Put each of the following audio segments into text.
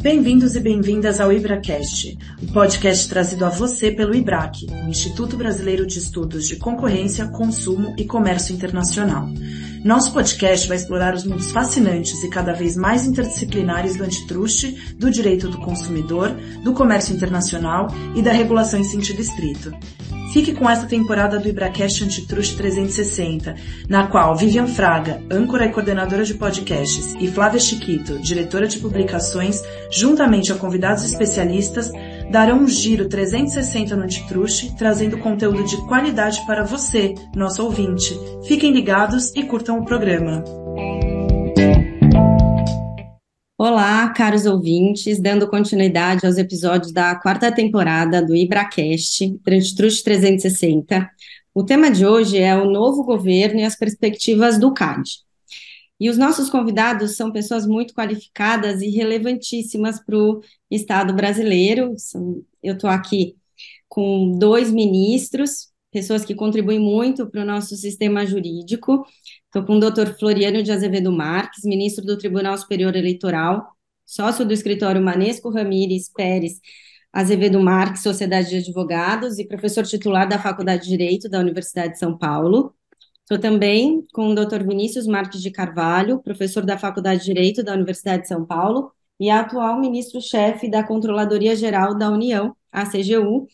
Bem-vindos e bem-vindas ao IbraCast, o podcast trazido a você pelo IBRAC, o Instituto Brasileiro de Estudos de Concorrência, Consumo e Comércio Internacional. Nosso podcast vai explorar os mundos fascinantes e cada vez mais interdisciplinares do antitruste, do direito do consumidor, do comércio internacional e da regulação em sentido estrito. Fique com esta temporada do IbraCast Antitruste 360, na qual Vivian Fraga, âncora e coordenadora de podcasts, e Flávia Chiquito, diretora de publicações, juntamente a convidados especialistas, darão um giro 360 no Antitruste, trazendo conteúdo de qualidade para você, nosso ouvinte. Fiquem ligados e curtam o programa. Olá, caros ouvintes, dando continuidade aos episódios da quarta temporada do IbraCast, Transtruste 360. O tema de hoje é o novo governo e as perspectivas do CAD. E os nossos convidados são pessoas muito qualificadas e relevantíssimas para o Estado brasileiro. Eu estou aqui com dois ministros, pessoas que contribuem muito para o nosso sistema jurídico. Estou com o doutor Floriano de Azevedo Marques, ministro do Tribunal Superior Eleitoral, sócio do escritório Manesco Ramires Pérez Azevedo Marques, Sociedade de Advogados, e professor titular da Faculdade de Direito da Universidade de São Paulo. Estou também com o doutor Vinícius Marques de Carvalho, professor da Faculdade de Direito da Universidade de São Paulo e atual ministro-chefe da Controladoria Geral da União, a CGU,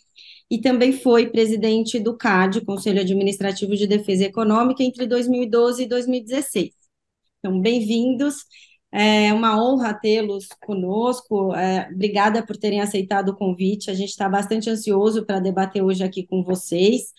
e também foi presidente do CAD, Conselho Administrativo de Defesa Econômica, entre 2012 e 2016. Então, bem-vindos, é uma honra tê-los conosco, é, obrigada por terem aceitado o convite, a gente está bastante ansioso para debater hoje aqui com vocês,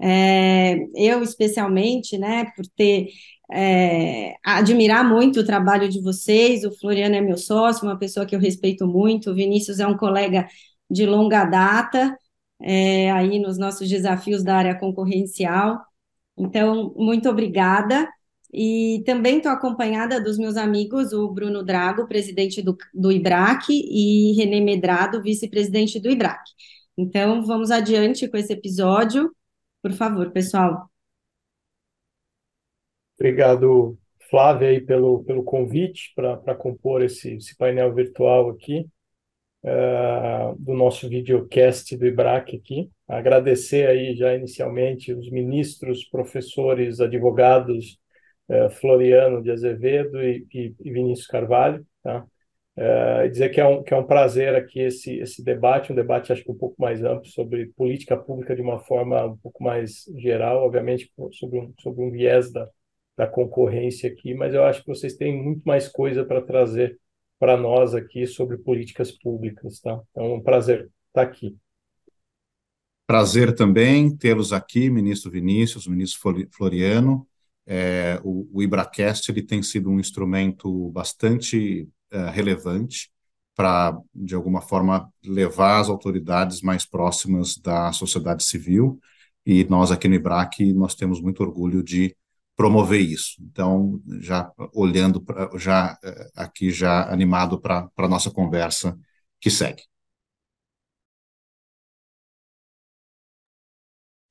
é, eu especialmente, né, por ter é, admirar muito o trabalho de vocês. O Floriano é meu sócio, uma pessoa que eu respeito muito. O Vinícius é um colega de longa data é, aí nos nossos desafios da área concorrencial. Então, muito obrigada. E também estou acompanhada dos meus amigos, o Bruno Drago, presidente do, do IBRAC, e Renê Medrado, vice-presidente do IBRAC. Então, vamos adiante com esse episódio. Por favor, pessoal. Obrigado, Flávia, aí, pelo, pelo convite para compor esse, esse painel virtual aqui uh, do nosso videocast do IBRAC aqui. Agradecer aí já inicialmente os ministros, professores, advogados uh, Floriano de Azevedo e, e, e Vinícius Carvalho, tá? Uh, dizer que é, um, que é um prazer aqui esse, esse debate, um debate acho que um pouco mais amplo sobre política pública de uma forma um pouco mais geral, obviamente sobre um, sobre um viés da, da concorrência aqui, mas eu acho que vocês têm muito mais coisa para trazer para nós aqui sobre políticas públicas, tá? Então, é um prazer estar aqui. Prazer também tê-los aqui, ministro Vinícius, ministro Floriano. É, o, o IBRACast ele tem sido um instrumento bastante é, relevante para, de alguma forma, levar as autoridades mais próximas da sociedade civil. E nós aqui no IBRAC, nós temos muito orgulho de promover isso. Então, já olhando, já eh, aqui, já animado para a nossa conversa que segue.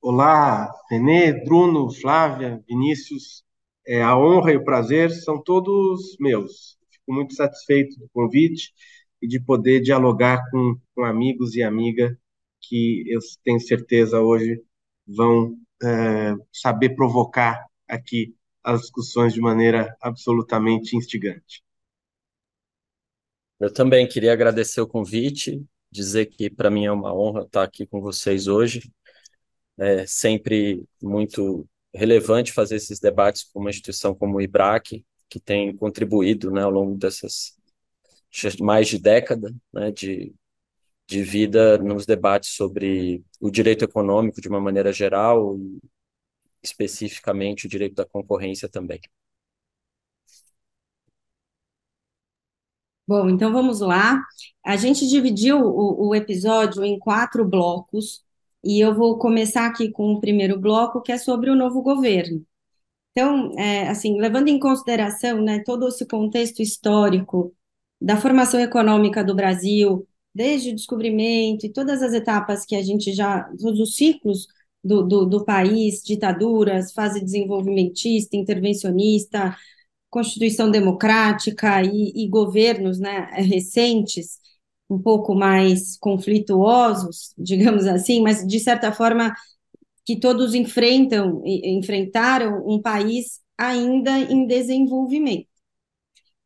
Olá, Renê, Bruno, Flávia, Vinícius. É, a honra e o prazer são todos meus. Fico muito satisfeito do convite e de poder dialogar com, com amigos e amigas que eu tenho certeza hoje vão é, saber provocar aqui as discussões de maneira absolutamente instigante. Eu também queria agradecer o convite, dizer que para mim é uma honra estar aqui com vocês hoje. É sempre muito relevante fazer esses debates com uma instituição como o IBRAC, que tem contribuído né, ao longo dessas mais de década né, de, de vida nos debates sobre o direito econômico de uma maneira geral especificamente o direito da concorrência também. Bom, então vamos lá. A gente dividiu o, o, episódio em quatro blocos e eu vou começar aqui com o primeiro bloco, que é sobre o novo governo. Então, é, assim, levando em consideração né, todo esse contexto histórico da formação econômica do Brasil, desde o descobrimento e todas as etapas que a gente já, todos os ciclos do, do, do país, ditaduras, fase desenvolvimentista, intervencionista, Constituição democrática e, e governos né, recentes, um pouco mais conflituosos, digamos assim, mas de certa forma que todos enfrentam, enfrentaram um país ainda em desenvolvimento.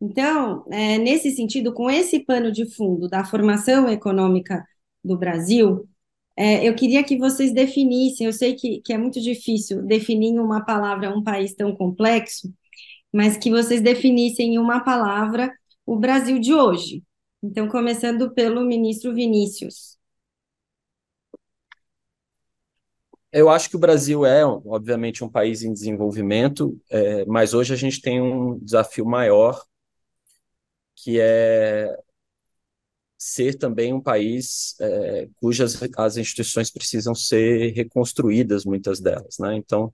Então, é, nesse sentido, com esse pano de fundo da formação econômica do Brasil, é, eu queria que vocês definissem, eu sei que, que é muito difícil definir em uma palavra um país tão complexo, mas que vocês definissem em uma palavra o Brasil de hoje. Então, começando pelo ministro Vinícius. Eu acho que o Brasil é, obviamente, um país em desenvolvimento, é, mas hoje a gente tem um desafio maior, que é ser também um país é, cujas as instituições precisam ser reconstruídas, muitas delas, né? Então,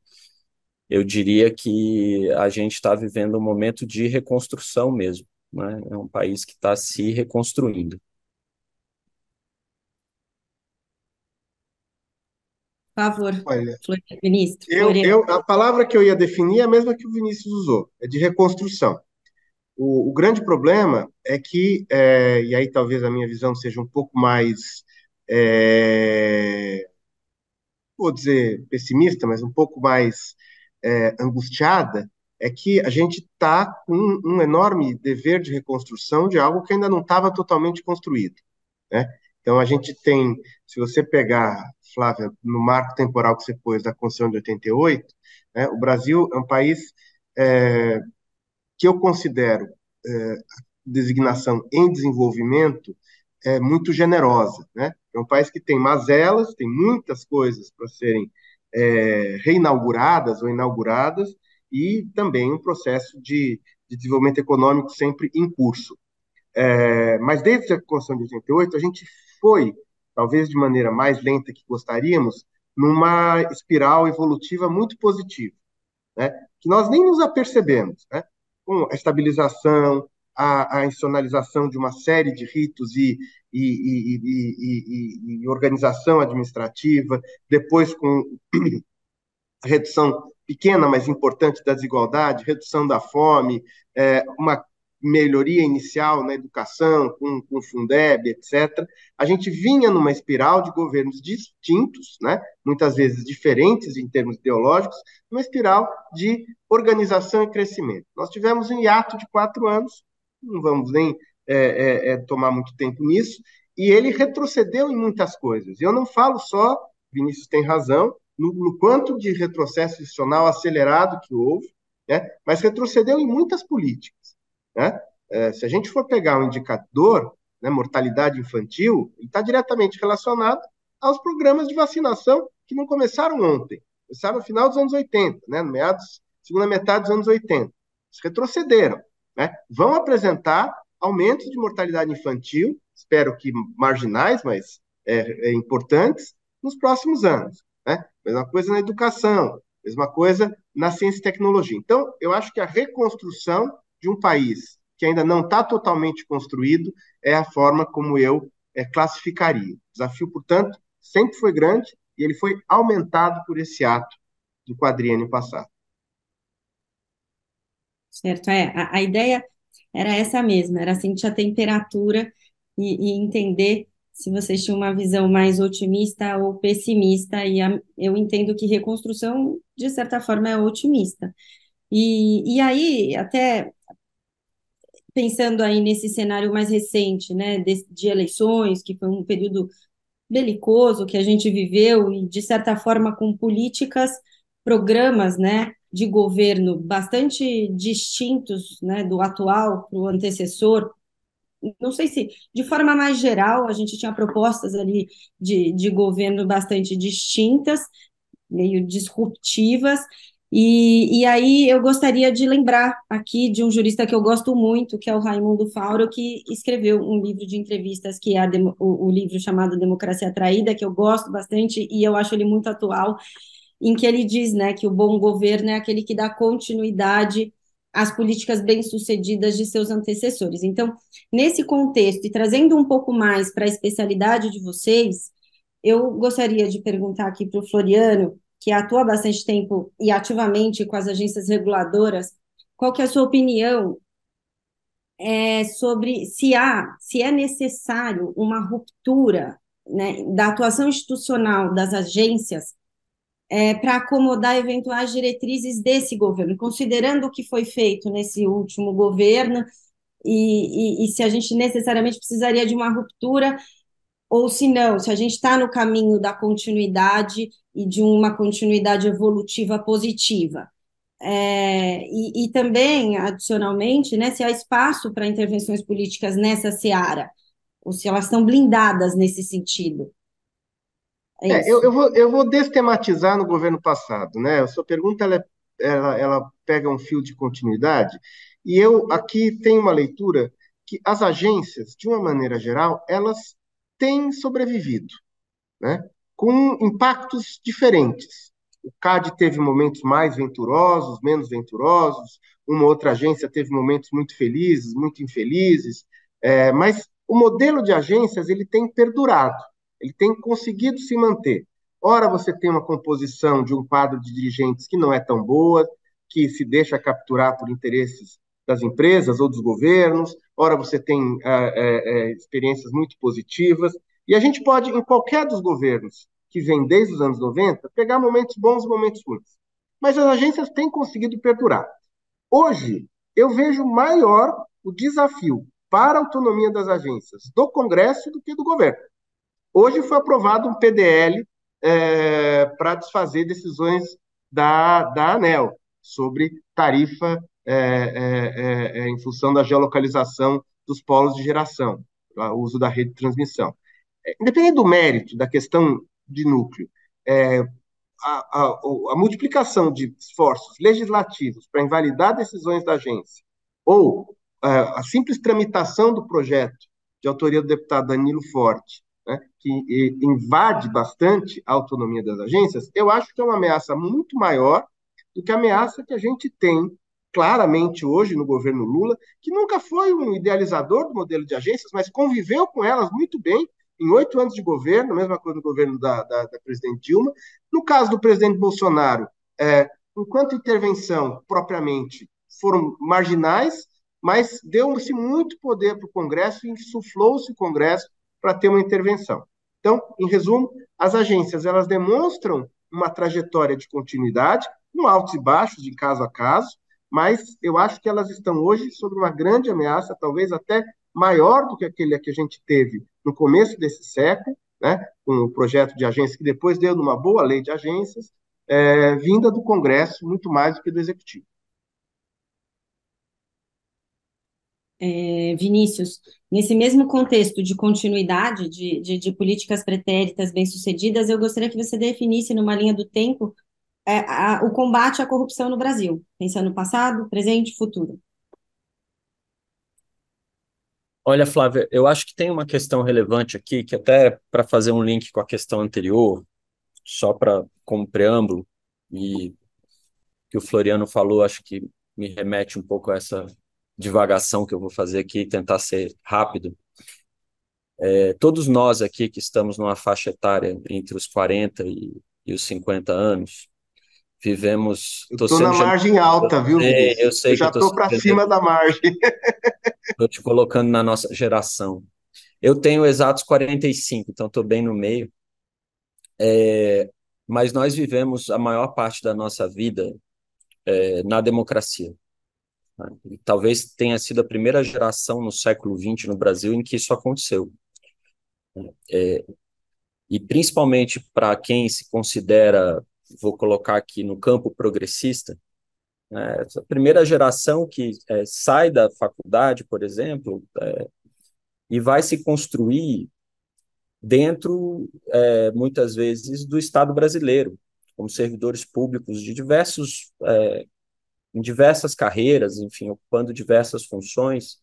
eu diria que a gente está vivendo um momento de reconstrução mesmo, né? É um país que está se reconstruindo. Por favor, Olha, Vinícius. eu, eu, a palavra que eu ia definir é a mesma que o Vinícius usou, é de reconstrução. O, o grande problema é que, é, e aí talvez a minha visão seja um pouco mais, é, vou dizer pessimista, mas um pouco mais é, angustiada, é que a gente está com um enorme dever de reconstrução de algo que ainda não estava totalmente construído. Né? Então, a gente tem, se você pegar, Flávia, no marco temporal que você pôs da Constituição de 88, né, o Brasil é um país é, que eu considero é, designação em desenvolvimento é muito generosa, né? É um país que tem mazelas, tem muitas coisas para serem é, reinauguradas ou inauguradas e também um processo de, de desenvolvimento econômico sempre em curso. É, mas desde a Constituição de 88, a gente foi, talvez de maneira mais lenta que gostaríamos, numa espiral evolutiva muito positiva, né? que nós nem nos apercebemos. Né? Com a estabilização, a, a institucionalização de uma série de ritos e, e, e, e, organização administrativa, depois com redução pequena, mas importante da desigualdade, redução da fome, é, uma melhoria inicial na educação, com, com o Fundeb, etc., a gente vinha numa espiral de governos distintos, né, muitas vezes diferentes em termos ideológicos, uma espiral de organização e crescimento. Nós tivemos um hiato de quatro anos, não vamos nem é, é, é, tomar muito tempo nisso, e ele retrocedeu em muitas coisas. Eu não falo só, Vinícius tem razão, no, no quanto de retrocesso institucional acelerado que houve, né, mas retrocedeu em muitas políticas. Né? É, se a gente for pegar um indicador, né, mortalidade infantil, ele está diretamente relacionado aos programas de vacinação que não começaram ontem, começaram no final dos anos 80, né, no meados, segunda metade dos anos 80. Eles retrocederam. Né? Vão apresentar aumentos de mortalidade infantil, espero que marginais, mas é, é, importantes, nos próximos anos. Né? Mesma coisa na educação, mesma coisa na ciência e tecnologia. Então, eu acho que a reconstrução de um país que ainda não está totalmente construído é a forma como eu é, classificaria. O desafio, portanto, sempre foi grande e ele foi aumentado por esse ato do quadriênio passado. Certo, é. A, a ideia era essa mesma, era sentir a temperatura e, e, entender se vocês tinham uma visão mais otimista ou pessimista, e a, eu entendo que reconstrução, de certa forma, é otimista. E, e aí, até pensando aí nesse cenário mais recente, né, de, de, eleições, que foi um período belicoso que a gente viveu e de certa forma com políticas, programas, né, de governo bastante distintos, né, do atual para o antecessor. Não sei se, de forma mais geral, a gente tinha propostas ali de, de governo bastante distintas, meio disruptivas, e, e aí eu gostaria de lembrar aqui de um jurista que eu gosto muito, que é o Raimundo Fauro, que escreveu um livro de entrevistas, que é o, o livro chamado Democracia Atraída, que eu gosto bastante e eu acho ele muito atual, em que ele diz né, que o bom governo é aquele que dá continuidade às políticas bem-sucedidas de seus antecessores. Então, nesse contexto, e trazendo um pouco mais para a especialidade de vocês, eu gostaria de perguntar aqui para o Floriano que atua bastante tempo e ativamente com as agências reguladoras, qual que é a sua opinião é, sobre se há, se é necessário uma ruptura né, da atuação institucional das agências é, para acomodar eventuais diretrizes desse governo, considerando o que foi feito nesse último governo e, e, e se a gente necessariamente precisaria de uma ruptura ou se não, se a gente está no caminho da continuidade e de uma continuidade evolutiva positiva. É, e, e, também, adicionalmente, né, se há espaço para intervenções políticas nessa seara, ou se elas estão blindadas nesse sentido. É é, eu, eu, vou, eu vou destematizar no governo passado. Né? A sua pergunta ela, ela, ela pega um fio de continuidade, e eu aqui tenho uma leitura que as agências, de uma maneira geral, elas têm sobrevivido, né? com impactos diferentes. O CAD teve momentos mais venturosos, menos venturosos, uma outra agência teve momentos muito felizes, muito infelizes, é, mas o modelo de agências ele tem perdurado, ele tem conseguido se manter. Ora, você tem uma composição de um quadro de dirigentes que não é tão boa, que se deixa capturar por interesses das empresas ou dos governos, ora, você tem é, é, experiências muito positivas, e a gente pode, em qualquer dos governos, que vem desde os anos 90, pegar momentos bons e momentos ruins. Mas as agências têm conseguido perdurar. Hoje, eu vejo maior o desafio para a autonomia das agências do Congresso do que do governo. Hoje foi aprovado um PDL é, para desfazer decisões da, da ANEL sobre tarifa é, é, é, em função da geolocalização dos polos de geração, o uso da rede de transmissão. É, independente do mérito da questão de núcleo, é, a, a, a, multiplicação de esforços legislativos para invalidar decisões da agência, ou é, a simples tramitação do projeto de autoria do deputado Danilo Forte, né, que invade bastante a autonomia das agências, eu acho que é uma ameaça muito maior do que a ameaça que a gente tem claramente hoje no governo Lula, que nunca foi um idealizador do modelo de agências, mas conviveu com elas muito bem em oito anos de governo, mesma coisa do governo da, da, da presidente Dilma. No caso do presidente Bolsonaro, é, enquanto intervenção propriamente foram marginais, mas deu-se muito poder para o Congresso e insuflou-se o Congresso para ter uma intervenção. Então, em resumo, as agências elas demonstram uma trajetória de continuidade, com altos e baixos de caso a caso, mas eu acho que elas estão hoje sob uma grande ameaça, talvez até maior do que aquele que a gente teve no começo desse século, né, com o projeto de agência que depois deu numa boa lei de agências, é, vinda do Congresso muito mais do que do Executivo. É, Vinícius, nesse mesmo contexto de continuidade de, de, de políticas pretéritas bem-sucedidas, eu gostaria que você definisse numa linha do tempo é, a, o combate à corrupção no Brasil, pensando no passado, presente e futuro. Olha, Flávia, eu acho que tem uma questão relevante aqui, que até para fazer um link com a questão anterior, só para como preâmbulo, e que o Floriano falou, acho que me remete um pouco a essa divagação que eu vou fazer aqui, tentar ser rápido. É, todos nós aqui que estamos numa faixa etária entre os 40 e, e os 50 anos, vivemos. Estou na margem alta, viu? É, eu sei eu já estou para cima da margem. Estou te colocando na nossa geração. Eu tenho exatos 45, então estou bem no meio. É, mas nós vivemos a maior parte da nossa vida é, na democracia. E talvez tenha sido a primeira geração no século XX no Brasil em que isso aconteceu. É, e principalmente para quem se considera vou colocar aqui no campo progressista, né, essa primeira geração que é, sai da faculdade, por exemplo, é, e vai se construir dentro, é, muitas vezes, do Estado brasileiro, como servidores públicos de diversos, é, em diversas carreiras, enfim, ocupando diversas funções,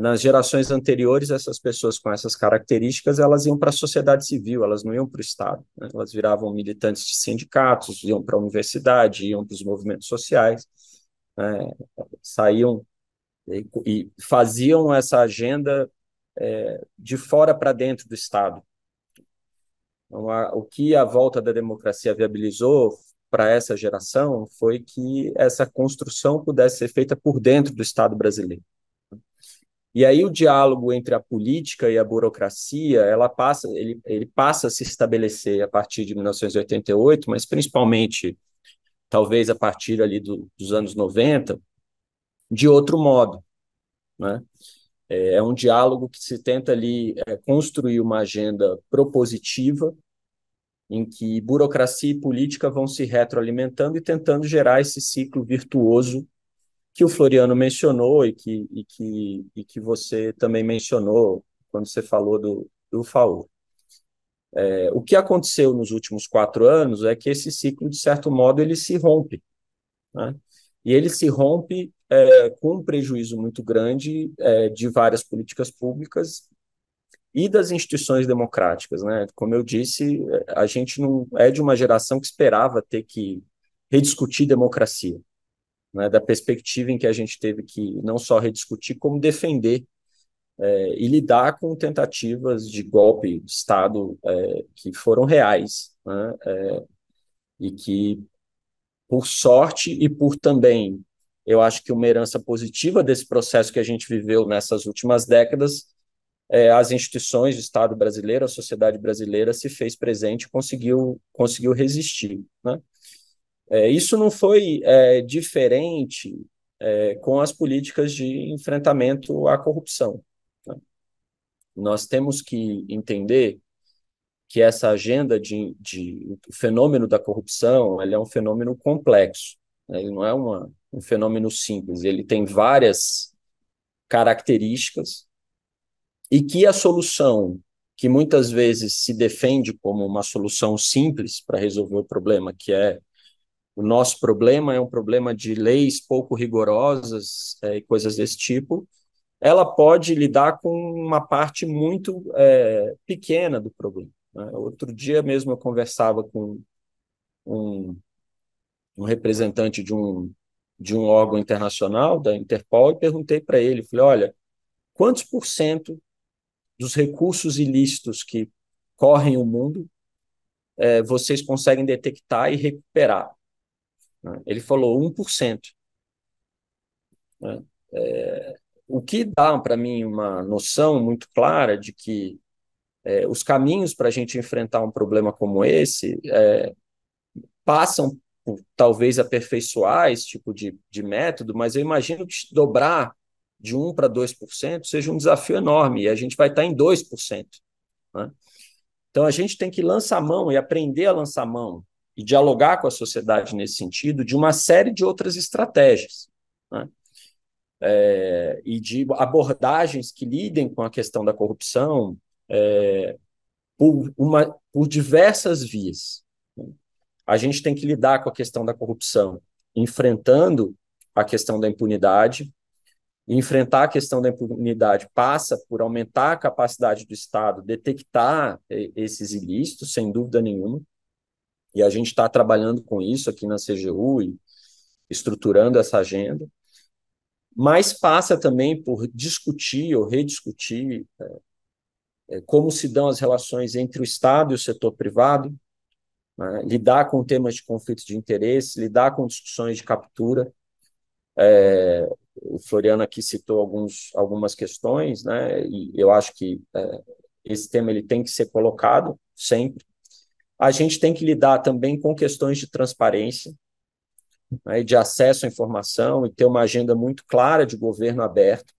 nas gerações anteriores, essas pessoas com essas características, elas iam para a sociedade civil, elas não iam para o Estado. Né? Elas viravam militantes de sindicatos, iam para a universidade, iam para os movimentos sociais, né? saíam e, e, faziam essa agenda é, de fora para dentro do Estado. Então, a, o que a volta da democracia viabilizou para essa geração foi que essa construção pudesse ser feita por dentro do Estado brasileiro. E aí o diálogo entre a política e a burocracia, ela passa, ele, ele passa a se estabelecer a partir de 1988, mas principalmente talvez a partir ali do, dos anos 90, de outro modo, né? É, é um diálogo que se tenta ali é, construir uma agenda propositiva em que burocracia e política vão se retroalimentando e tentando gerar esse ciclo virtuoso que o Floriano mencionou e que, e que, e que você também mencionou quando você falou do, do FAO. É, o que aconteceu nos últimos quatro anos é que esse ciclo, de certo modo, ele se rompe. Né? E ele se rompe é, com um prejuízo muito grande é, de várias políticas públicas e das instituições democráticas. Né? Como eu disse, a gente não é de uma geração que esperava ter que rediscutir democracia né, da perspectiva em que a gente teve que não só rediscutir, como defender é, e lidar com tentativas de golpe de Estado é, que foram reais, né, é, e que, por sorte e por também, eu acho que uma herança positiva desse processo que a gente viveu nessas últimas décadas, é, as instituições do Estado brasileiro, a sociedade brasileira se fez presente, conseguiu conseguiu resistir, né? É, isso não foi é, diferente é, com as políticas de enfrentamento à corrupção. Né? Nós temos que entender que essa agenda de, de o fenômeno da corrupção ele é um fenômeno complexo. Né? Ele não é uma, um fenômeno simples. Ele tem várias características e que a solução que muitas vezes se defende como uma solução simples para resolver o problema, que é o nosso problema é um problema de leis pouco rigorosas é, e coisas desse tipo, ela pode lidar com uma parte muito é, pequena do problema. Né? Outro dia mesmo eu conversava com um, um representante de um, de um órgão internacional, da Interpol, e perguntei para ele, falei, olha, quantos por cento dos recursos ilícitos que correm o mundo é, vocês conseguem detectar e recuperar? Né? Ele falou 1%. Né? É, o que dá para mim uma noção muito clara de que é, os caminhos para a gente enfrentar um problema como esse é, passam por talvez aperfeiçoar esse tipo de, de método, mas eu imagino que dobrar de 1 para 2% seja um desafio enorme, e a gente vai estar em 2%. Né? Então a gente tem que lançar mão e aprender a lançar mão e dialogar com a sociedade nesse sentido de uma série de outras estratégias. Né? É, e de abordagens que lidem com a questão da corrupção é, por, uma, por diversas vias. Né? A gente tem que lidar com a questão da corrupção enfrentando a questão da impunidade. E enfrentar a questão da impunidade passa por aumentar a capacidade do Estado detectar esses ilícitos, sem dúvida nenhuma. E a gente está trabalhando com isso aqui na CGU e estruturando essa agenda. Mas passa também por discutir ou rediscutir é, é, como se dão as relações entre o Estado e o setor privado, né, lidar com temas de conflito de interesse, lidar com discussões de captura. É, o Floriano aqui citou alguns, algumas questões, né, e eu acho que é, esse tema ele tem que ser colocado sempre a gente tem que lidar também com questões de transparência, né, de acesso à informação e ter uma agenda muito clara de governo aberto.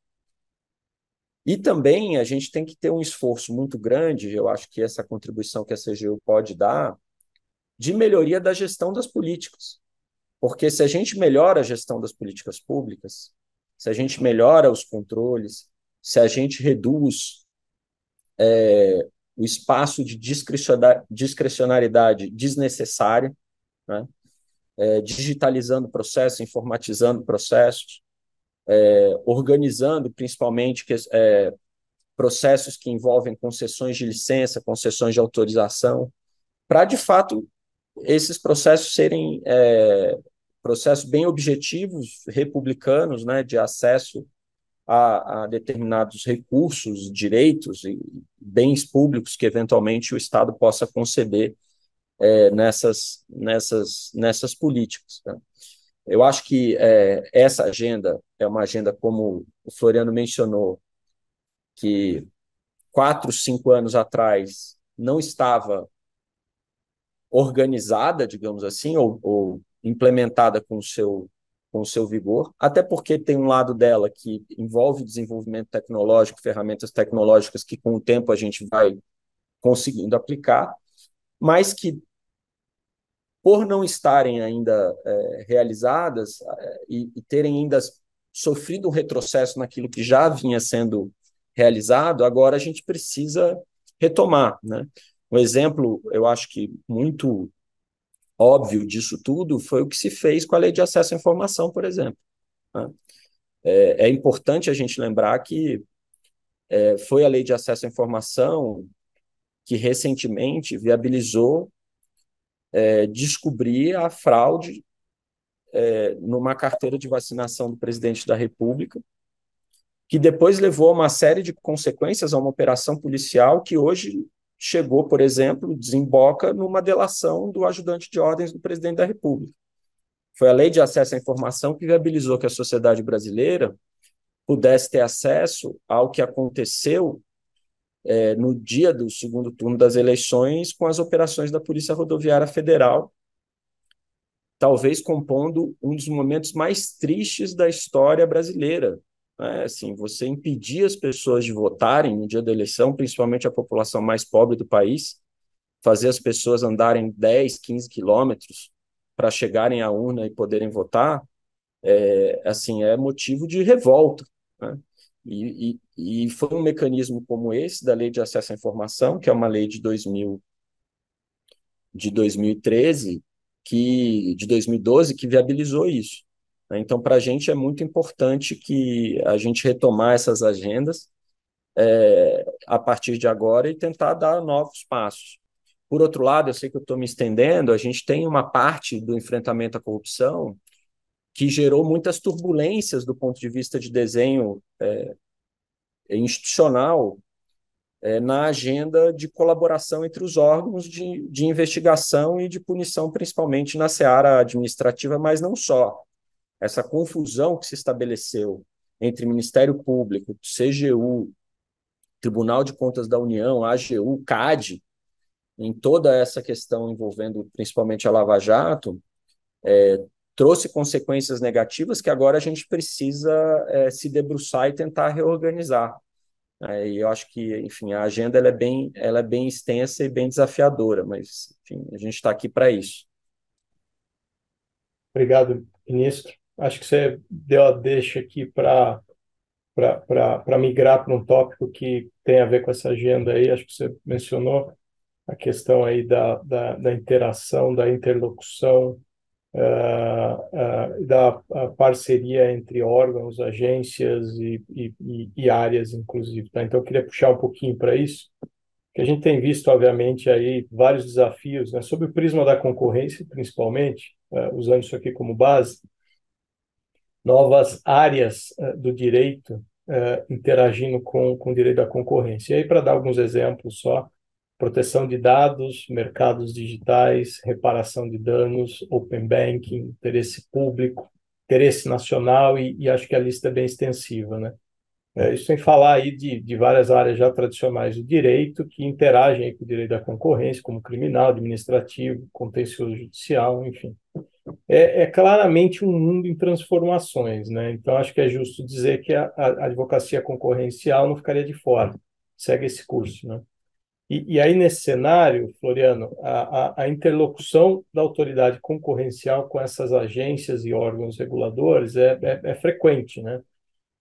E também a gente tem que ter um esforço muito grande, eu acho que essa contribuição que a CGU pode dar, de melhoria da gestão das políticas. Porque se a gente melhora a gestão das políticas públicas, se a gente melhora os controles, se a gente reduz é, o espaço de discrecionalidade desnecessária, né? é, digitalizando processos, informatizando processos, é, organizando principalmente que, é, processos que envolvem concessões de licença, concessões de autorização, para de fato esses processos serem é, processos bem objetivos, republicanos, né, de acesso a, a, determinados recursos, direitos e bens públicos que eventualmente o Estado possa conceder é, nessas, nessas, nessas políticas. Né? Eu acho que é, essa agenda é uma agenda, como o Floriano mencionou, que quatro, cinco anos atrás não estava organizada, digamos assim, ou, ou implementada com o seu com o seu vigor, até porque tem um lado dela que envolve desenvolvimento tecnológico, ferramentas tecnológicas que com o tempo a gente vai conseguindo aplicar, mas que por não estarem ainda é, realizadas é, e, e terem ainda sofrido um retrocesso naquilo que já vinha sendo realizado, agora a gente precisa retomar, né? Um exemplo, eu acho que muito óbvio disso tudo foi o que se fez com a lei de acesso à informação, por exemplo. Né? É, é, importante a gente lembrar que é, foi a lei de acesso à informação que recentemente viabilizou é, descobrir a fraude é, numa carteira de vacinação do presidente da República, que depois levou a uma série de consequências a uma operação policial que hoje chegou, por exemplo, desemboca numa delação do ajudante de ordens do presidente da República. Foi a lei de acesso à informação que viabilizou que a sociedade brasileira pudesse ter acesso ao que aconteceu é, no dia do segundo turno das eleições com as operações da Polícia Rodoviária Federal, talvez compondo um dos momentos mais tristes da história brasileira, né? Assim, você impedir as pessoas de votarem no dia da eleição, principalmente a população mais pobre do país, fazer as pessoas andarem 10, 15 quilômetros para chegarem à urna e poderem votar, é, assim, é motivo de revolta. Né? E, e, e, foi um mecanismo como esse da Lei de Acesso à Informação, que é uma lei de 2000, de 2013, que, de 2012, que viabilizou isso. Né? Então, para a gente é muito importante que a gente retomar essas agendas é, a partir de agora e tentar dar novos passos. Por outro lado, eu sei que eu estou me estendendo, a gente tem uma parte do enfrentamento à corrupção que gerou muitas turbulências do ponto de vista de desenho é, institucional é, na agenda de colaboração entre os órgãos de, de investigação e de punição, principalmente na seara administrativa, mas não só essa confusão que se estabeleceu entre Ministério Público, CGU, Tribunal de Contas da União, AGU, CAD, em toda essa questão envolvendo principalmente a Lava Jato, é, trouxe consequências negativas que agora a gente precisa é, se debruçar e tentar reorganizar. É, e eu acho que, enfim, a agenda ela é, bem, ela é bem extensa e bem desafiadora, mas, enfim, a gente está aqui para isso. Obrigado, ministro acho que você deu a deixa aqui para para migrar para um tópico que tem a ver com essa agenda aí, acho que você mencionou a questão aí da, da, da interação, da interlocução, uh, uh, da parceria entre órgãos, agências e, e, e áreas, inclusive. Tá? Então, eu queria puxar um pouquinho para isso, que a gente tem visto, obviamente, aí vários desafios, né, sob o prisma da concorrência, principalmente, uh, usando isso aqui como base, novas áreas uh, do direito uh, interagindo com, com o direito da concorrência. E aí, para dar alguns exemplos só, proteção de dados, mercados digitais, reparação de danos, open banking, interesse público, interesse nacional, e, e acho que a lista é bem extensiva, né? É, isso sem falar aí de, de várias áreas já tradicionais do direito que interagem com o direito da concorrência, como criminal, administrativo, contencioso judicial, enfim é, é, claramente um mundo em transformações, né? Então acho que é justo dizer que a, a advocacia concorrencial não ficaria de fora, segue esse curso, né? E, e aí nesse cenário, Floriano, a, a, a, interlocução da autoridade concorrencial com essas agências e órgãos reguladores é, é, é frequente, né?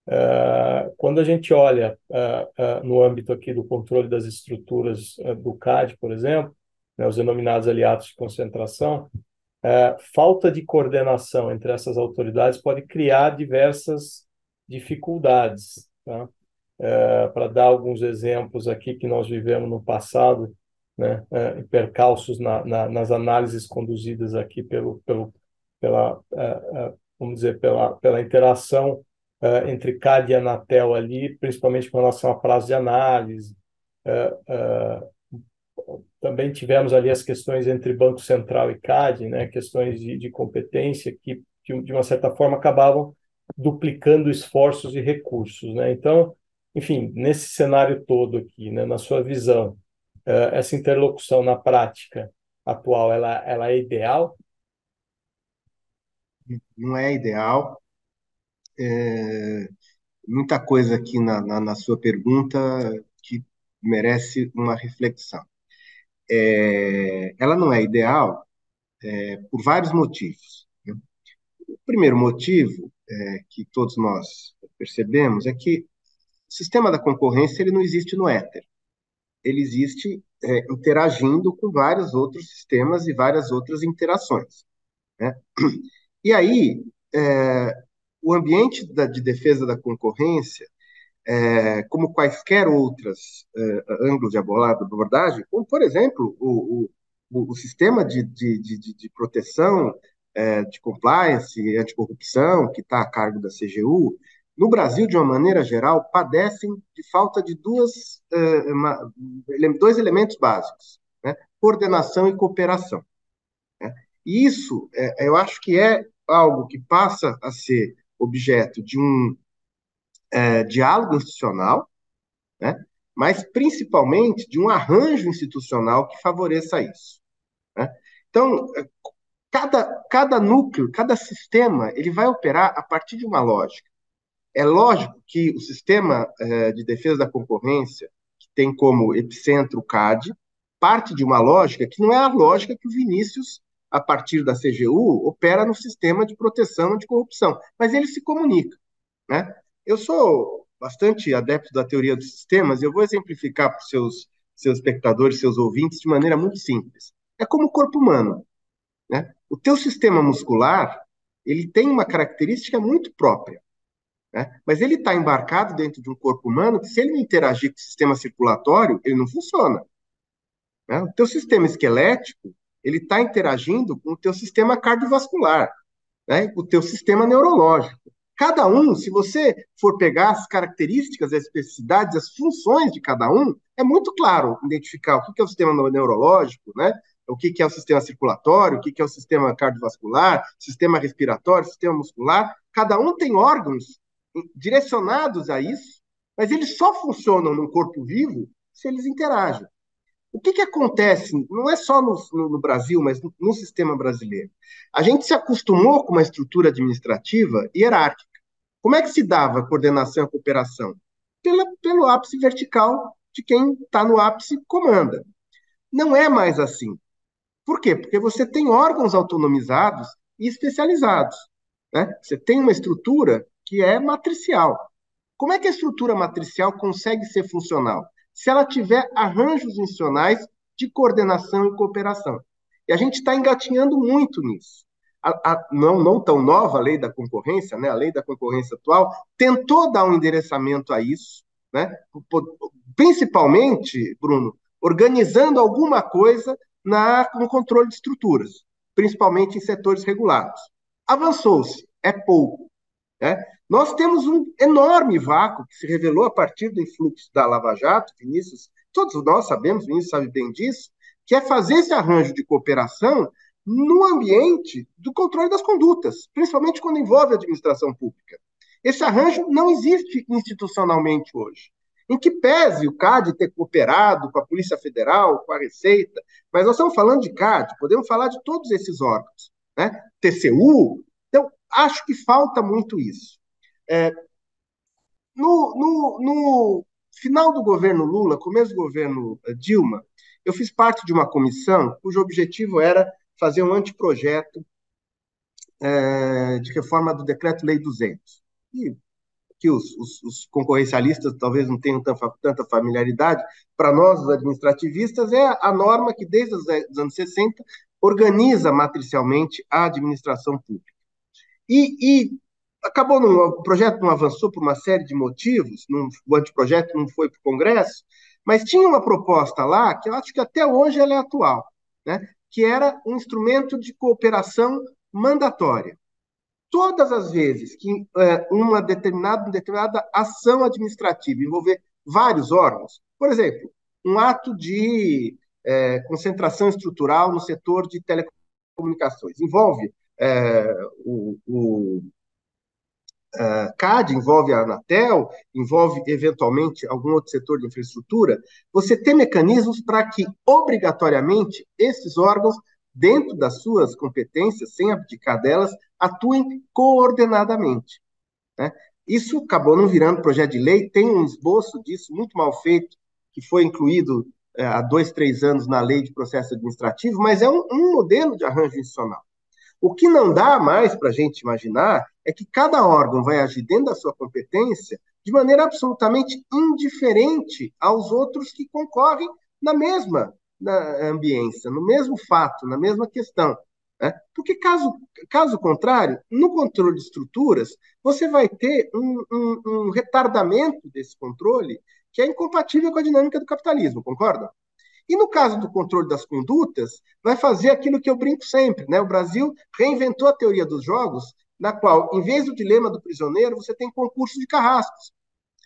Uh, quando a gente olha uh, uh, no âmbito aqui do controle das estruturas do CAD, por exemplo, né, os denominados aliados de concentração, é, falta de coordenação entre essas autoridades pode criar diversas dificuldades. Tá? É, Para dar alguns exemplos aqui que nós vivemos no passado, né, é, percalços na, na, nas análises conduzidas aqui pelo, pelo, pela, é, é, vamos dizer, pela, pela interação é, entre CAD e Anatel ali, principalmente com relação a prazo de análise, também tivemos ali as questões entre Banco Central e CAD, né, questões de, de competência que, que, de uma certa forma, acabavam duplicando esforços e recursos. Né? Então, enfim, nesse cenário todo aqui, né, na sua visão, uh, essa interlocução na prática atual, ela, ela é ideal? Não é ideal. É, muita coisa aqui na, na, na, sua pergunta que merece uma reflexão. É, ela não é ideal é, por vários motivos. Né? O primeiro motivo é, que todos nós percebemos é que o sistema da concorrência ele não existe no éter. Ele existe é, interagindo com vários outros sistemas e várias outras interações. Né? E aí, é, o ambiente da, de defesa da concorrência, é, como quaisquer outras é, ângulos de abordagem, como, por exemplo, o, o, o sistema de, de, de, de proteção é, de compliance e anticorrupção, que está a cargo da CGU, no Brasil, de uma maneira geral, padecem de falta de duas, uh, dois elementos básicos: né? coordenação e cooperação. Né? E isso, é, eu acho que é algo que passa a ser objeto de um é, diálogo institucional, né? mas principalmente de um arranjo institucional que favoreça isso. Né? Então, cada, cada núcleo, cada sistema, ele vai operar a partir de uma lógica. É lógico que o sistema eh, de defesa da concorrência, que tem como epicentro o CAD, parte de uma lógica que não é a lógica que o Vinícius, a partir da CGU, opera no sistema de proteção de corrupção, mas ele se comunica. Né? Eu sou bastante adepto da teoria dos sistemas e eu vou exemplificar para os seus, seus espectadores, seus ouvintes, de maneira muito simples. É como o corpo humano. Né? O teu sistema muscular ele tem uma característica muito própria. Né? Mas ele está embarcado dentro de um corpo humano que, se ele não interagir com o sistema circulatório, ele não funciona. Né? O teu sistema esquelético ele está interagindo com o teu sistema cardiovascular, né? o teu sistema neurológico. Cada um, se você for pegar as características, as especificidades, as funções de cada um, é muito claro identificar o que é o sistema neurológico, né? o que é o sistema circulatório, o que é o sistema cardiovascular, sistema respiratório, sistema muscular. Cada um tem órgãos direcionados a isso, mas eles só funcionam no corpo vivo se eles interagem. O que, que acontece, não é só no, no, no Brasil, mas no, no, sistema brasileiro? A gente se acostumou com uma estrutura administrativa hierárquica. Como é que se dava a coordenação e a cooperação? Pela, pelo ápice vertical de quem está no ápice comanda. Não é mais assim. Por quê? Porque você tem órgãos autonomizados e especializados. Né? Você tem uma estrutura que é matricial. Como é que a estrutura matricial consegue ser funcional? Se ela tiver arranjos institucionais de coordenação e cooperação. E a gente está engatinhando muito nisso. A, a, não, não tão nova a lei da concorrência, né? a lei da concorrência atual, tentou dar um endereçamento a isso, né? principalmente, Bruno, organizando alguma coisa na, no controle de estruturas, principalmente em setores regulados. Avançou-se, é pouco. Né? Nós temos um enorme vácuo que se revelou a partir do influxo da Lava Jato, Vinícius, todos nós sabemos, Vinícius sabe bem disso, que é fazer esse arranjo de cooperação no ambiente do controle das condutas, principalmente quando envolve a administração pública. Esse arranjo não existe institucionalmente hoje. Em que pese o CAD ter cooperado com a Polícia Federal, com a Receita, mas nós estamos falando de CAD, podemos falar de todos esses órgãos, né? TCU. Então, acho que falta muito isso. É, no, no, no, final do governo Lula, começo do governo eh, Dilma, eu fiz parte de uma comissão cujo objetivo era fazer um anteprojeto é, de reforma do Decreto-Lei 200. E que os, os, os, concorrencialistas talvez não tenham tanta, tanta familiaridade, para nós, os administrativistas, é a norma que, desde os anos 60, organiza matricialmente a administração pública. E, e acabou, não, o projeto não avançou por uma série de motivos, o anteprojeto não foi para o Congresso, mas tinha uma proposta lá, que eu acho que até hoje ela é atual, né? que era um instrumento de cooperação mandatória. Todas as vezes que é, uma determinada, determinada ação administrativa envolver vários órgãos, por exemplo, um ato de é, concentração estrutural no setor de telecomunicações. Envolve é, o uh, CAD, envolve a Anatel, envolve eventualmente algum outro setor de infraestrutura, você tem mecanismos para que, obrigatoriamente, esses órgãos, dentro das suas competências, sem abdicar delas, atuem coordenadamente. Né? Isso acabou não virando projeto de lei, tem um esboço disso muito mal feito, que foi incluído é, há dois, três anos na lei de processo administrativo, mas é um, um modelo de arranjo institucional. O que não dá mais para a gente imaginar é que cada órgão vai agir dentro da sua competência de maneira absolutamente indiferente aos outros que concorrem na mesma na ambiência, no mesmo fato, na mesma questão. Né? Porque, caso, caso contrário, no controle de estruturas, você vai ter um, um, um retardamento desse controle que é incompatível com a dinâmica do capitalismo, concorda? E no caso do controle das condutas, vai fazer aquilo que eu brinco sempre, né? O Brasil reinventou a teoria dos jogos, na qual, em vez do dilema do prisioneiro, você tem concurso de carrascos.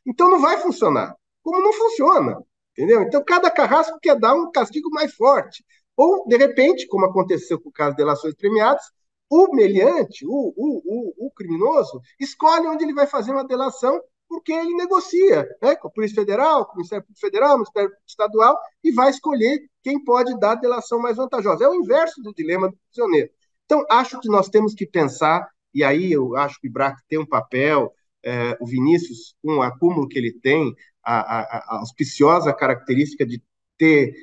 Então não vai funcionar. Como não funciona, entendeu? Então cada carrasco quer dar um castigo mais forte. Ou, de repente, como aconteceu com o caso de delações premiadas, o meliante, o, o, o, o criminoso, escolhe onde ele vai fazer uma delação porque ele negocia né, com a Polícia Federal, com o Ministério Público Federal, o Ministério Estadual, e vai escolher quem pode dar a delação mais vantajosa. É o inverso do dilema do prisioneiro. Então, acho que nós temos que pensar, e aí eu acho que o IBRAC tem um papel, é, o Vinícius, com o acúmulo que ele tem, a, a, a auspiciosa característica de ter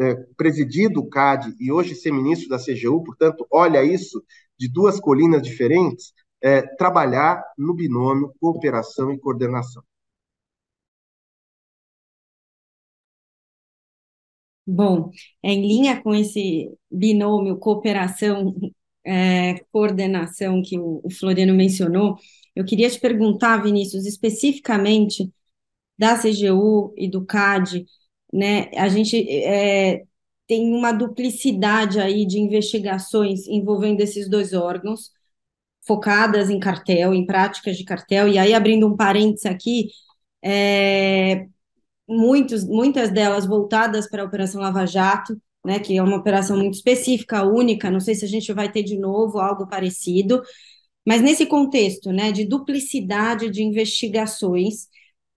é, presidido o CAD e hoje ser ministro da CGU, portanto, olha isso de duas colinas diferentes, é, trabalhar no binômio cooperação e coordenação. Bom, em linha com esse binômio cooperação, é, coordenação que o, o Floriano mencionou, eu queria te perguntar, Vinícius, especificamente da CGU e do CAD, né? A gente é, tem uma duplicidade aí de investigações envolvendo esses dois órgãos focadas em cartel, em práticas de cartel, e aí abrindo um parênteses aqui, é, muitos, muitas delas voltadas para a Operação Lava Jato, né, que é uma operação muito específica, única, não sei se a gente vai ter de novo algo parecido, mas nesse contexto, né, de duplicidade de investigações,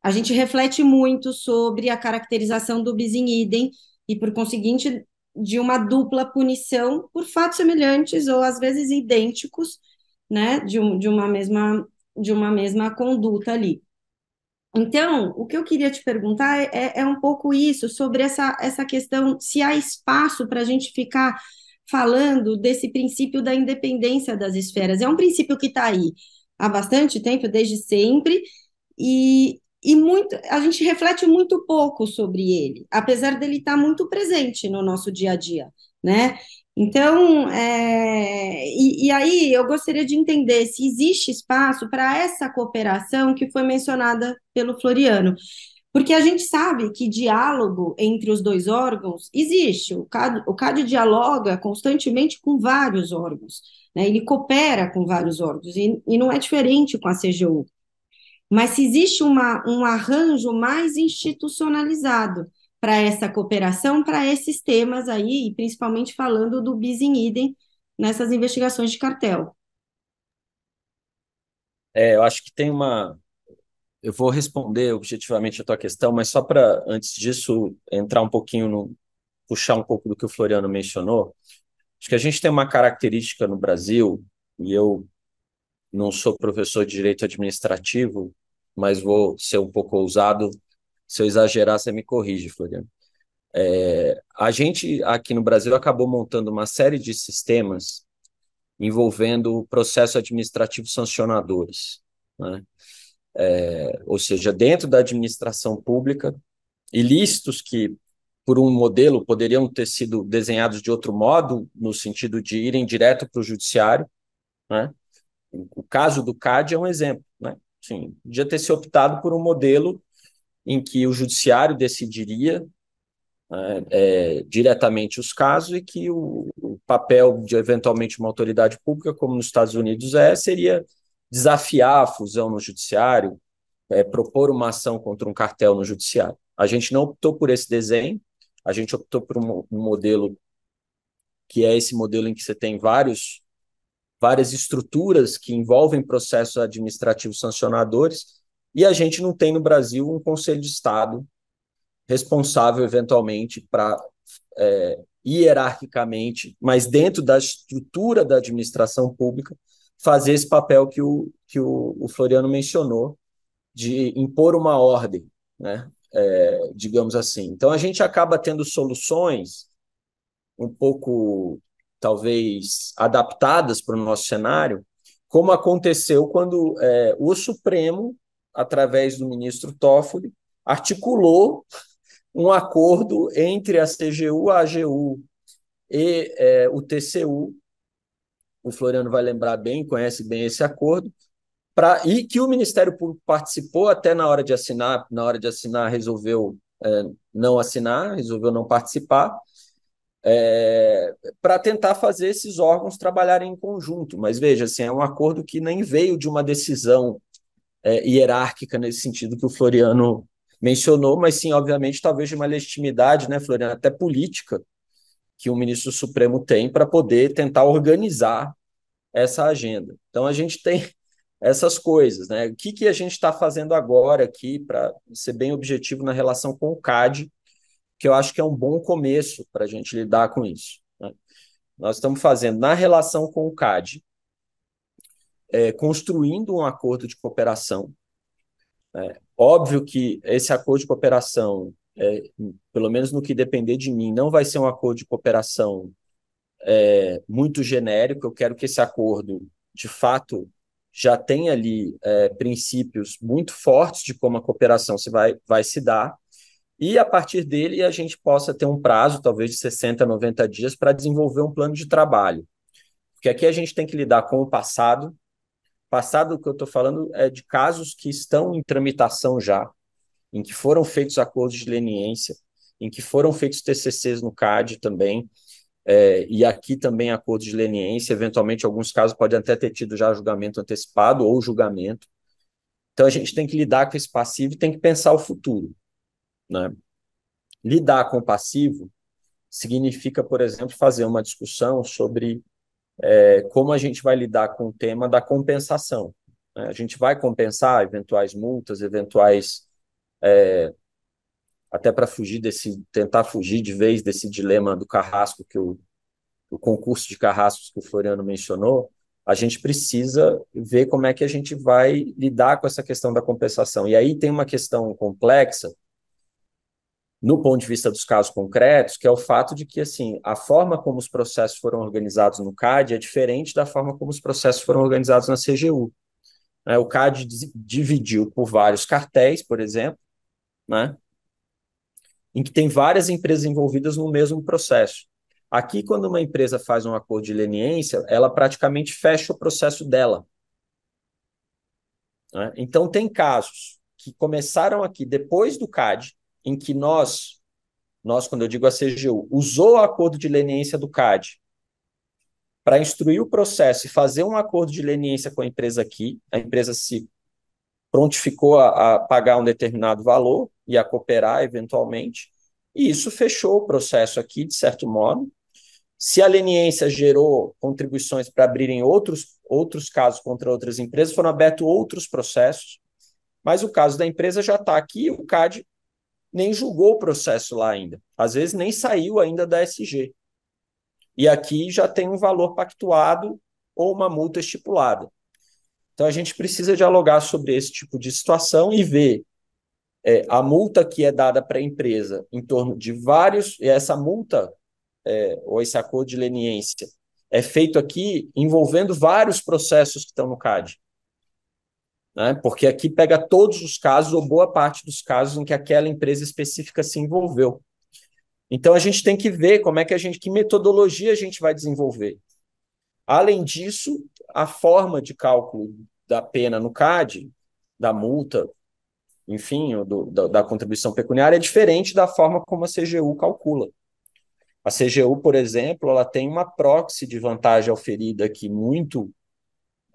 a gente reflete muito sobre a caracterização do bis in idem e, por conseguinte, de uma dupla punição por fatos semelhantes ou às vezes idênticos, né, de, um, de uma mesma de uma mesma conduta ali. Então, o que eu queria te perguntar é, é, é um pouco isso, sobre essa, essa questão, se há espaço para a gente ficar falando desse princípio da independência das esferas. É um princípio que está aí há bastante tempo, desde sempre, e, e muito, a gente reflete muito pouco sobre ele, apesar dele estar tá muito presente no nosso dia a dia, né? Então, é, e, e, aí eu gostaria de entender se existe espaço para essa cooperação que foi mencionada pelo Floriano, porque a gente sabe que diálogo entre os dois órgãos existe, o CAD, o CAD dialoga constantemente com vários órgãos, né? ele coopera com vários órgãos, e, e não é diferente com a CGU. Mas se existe uma, um arranjo mais institucionalizado, para essa cooperação, para esses temas aí, e principalmente falando do bis in idem nessas investigações de cartel. É, eu acho que tem uma. Eu vou responder objetivamente a tua questão, mas só para, antes disso, entrar um pouquinho no. puxar um pouco do que o Floriano mencionou. Acho que a gente tem uma característica no Brasil, e eu não sou professor de direito administrativo, mas vou ser um pouco ousado se eu exagerar, você me corrige, Floriano. É, a gente aqui no Brasil acabou montando uma série de sistemas envolvendo processo administrativo sancionadores, né? É, ou seja, dentro da administração pública, ilícitos que, por um modelo, poderiam ter sido desenhados de outro modo, no sentido de irem direto para o judiciário. Né? O caso do CAD é um exemplo. Né? Sim, podia ter se optado por um modelo em que o judiciário decidiria é, é, diretamente os casos e que o, o, papel de eventualmente uma autoridade pública, como nos Estados Unidos é, seria desafiar a fusão no judiciário, é, propor uma ação contra um cartel no judiciário. A gente não optou por esse desenho, A gente optou por um, um modelo que é esse modelo em que você tem vários várias estruturas que envolvem processos administrativos sancionadores, e a gente não tem no Brasil um Conselho de Estado responsável, eventualmente, para é, hierarquicamente, mas dentro da estrutura da administração pública, fazer esse papel que o, que o, o Floriano mencionou, de impor uma ordem, né? É, digamos assim. Então, a gente acaba tendo soluções um pouco, talvez, adaptadas para o nosso cenário, como aconteceu quando é, o Supremo, através do ministro Toffoli, articulou um acordo entre a CGU, a AGU e é, o TCU. O Floriano vai lembrar bem, conhece bem esse acordo, pra, e que o Ministério Público participou até na hora de assinar, na hora de assinar resolveu é, não assinar, resolveu não participar, é, para tentar fazer esses órgãos trabalharem em conjunto. Mas veja, assim, é um acordo que nem veio de uma decisão é, hierárquica nesse sentido que o Floriano mencionou, mas sim, obviamente, talvez de uma legitimidade, né, Floriano, até política, que o ministro Supremo tem para poder tentar organizar essa agenda. Então, a gente tem essas coisas, né? O que, que a gente está fazendo agora aqui, para ser bem objetivo na relação com o CAD, que eu acho que é um bom começo para a gente lidar com isso. Né? Nós estamos fazendo, na relação com o CAD, é, construindo um acordo de cooperação é, óbvio que esse acordo de cooperação, é, pelo menos no que depender de mim, não vai ser um acordo de cooperação é, muito genérico. Eu quero que esse acordo, de fato, já tenha ali é, princípios muito fortes de como a cooperação se vai, vai se dar, e a partir dele a gente possa ter um prazo, talvez de 60, 90 dias, para desenvolver um plano de trabalho. Porque aqui a gente tem que lidar com o passado, Passado que eu estou falando é de casos que estão em tramitação já, em que foram feitos acordos de leniência, em que foram feitos TCCs no CAD também, é, e aqui também acordos de leniência, eventualmente alguns casos podem até ter tido já julgamento antecipado ou julgamento. Então a gente tem que lidar com esse passivo e tem que pensar o futuro. Né? Lidar com o passivo significa, por exemplo, fazer uma discussão sobre é, como a gente vai lidar com o tema da compensação. Né? A gente vai compensar eventuais multas, eventuais. É, até para fugir desse. tentar fugir de vez desse dilema do carrasco, que o, o concurso de carrascos que o Floriano mencionou, a gente precisa ver como é que a gente vai lidar com essa questão da compensação. E aí tem uma questão complexa, no ponto de vista dos casos concretos, que é o fato de que assim a forma como os processos foram organizados no CAD é diferente da forma como os processos foram organizados na CGU. Né? O CAD dividiu por vários cartéis, por exemplo, né? em que tem várias empresas envolvidas no mesmo processo. Aqui, quando uma empresa faz um acordo de leniência, ela praticamente fecha o processo dela. Né? Então, tem casos que começaram aqui depois do CAD, em que nós, nós, quando eu digo a CGU, usou o acordo de leniência do CAD para instruir o processo e fazer um acordo de leniência com a empresa aqui, a empresa se prontificou a, a pagar um determinado valor e a cooperar eventualmente, e isso fechou o processo aqui, de certo modo. Se a leniência gerou contribuições para abrirem outros, outros casos contra outras empresas, foram abertos outros processos, mas o caso da empresa já está aqui, o CAD nem julgou o processo lá ainda. Às vezes nem saiu ainda da SG. E aqui já tem um valor pactuado ou uma multa estipulada. Então a gente precisa dialogar sobre esse tipo de situação e ver é, a multa que é dada para a empresa em torno de vários. E essa multa, é, ou esse acordo de leniência, é feito aqui envolvendo vários processos que estão no CAD né? porque aqui pega todos os casos, ou boa parte dos casos, em que aquela empresa específica se envolveu. Então a gente tem que ver como é que a gente, que metodologia a gente vai desenvolver. Além disso, a forma de cálculo da pena no CAD, da multa, enfim, do, da, da contribuição pecuniária é diferente da forma como a CGU calcula. A CGU, por exemplo, ela tem uma proxy de vantagem oferida aqui muito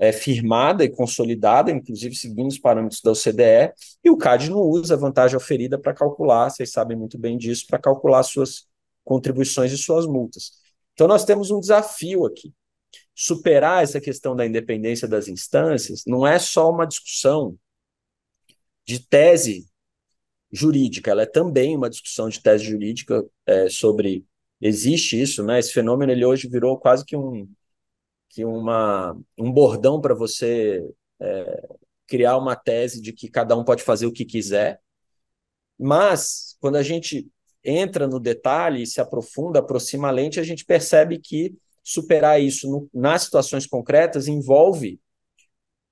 é, firmada e consolidada, inclusive seguindo os parâmetros da OCDE, e o CAD não usa a vantagem oferida para calcular, vocês sabem muito bem disso, para calcular suas contribuições e suas multas. Então, nós temos um desafio aqui. Superar essa questão da independência das instâncias não é só uma discussão de tese jurídica, ela é também uma discussão de tese jurídica é, sobre existe isso, né? Esse fenômeno ele hoje virou quase que um que uma, um bordão para você é, criar uma tese de que cada um pode fazer o que quiser. Mas, quando a gente entra no detalhe e se aprofunda, aproxima a lente, a gente percebe que superar isso no, nas situações concretas envolve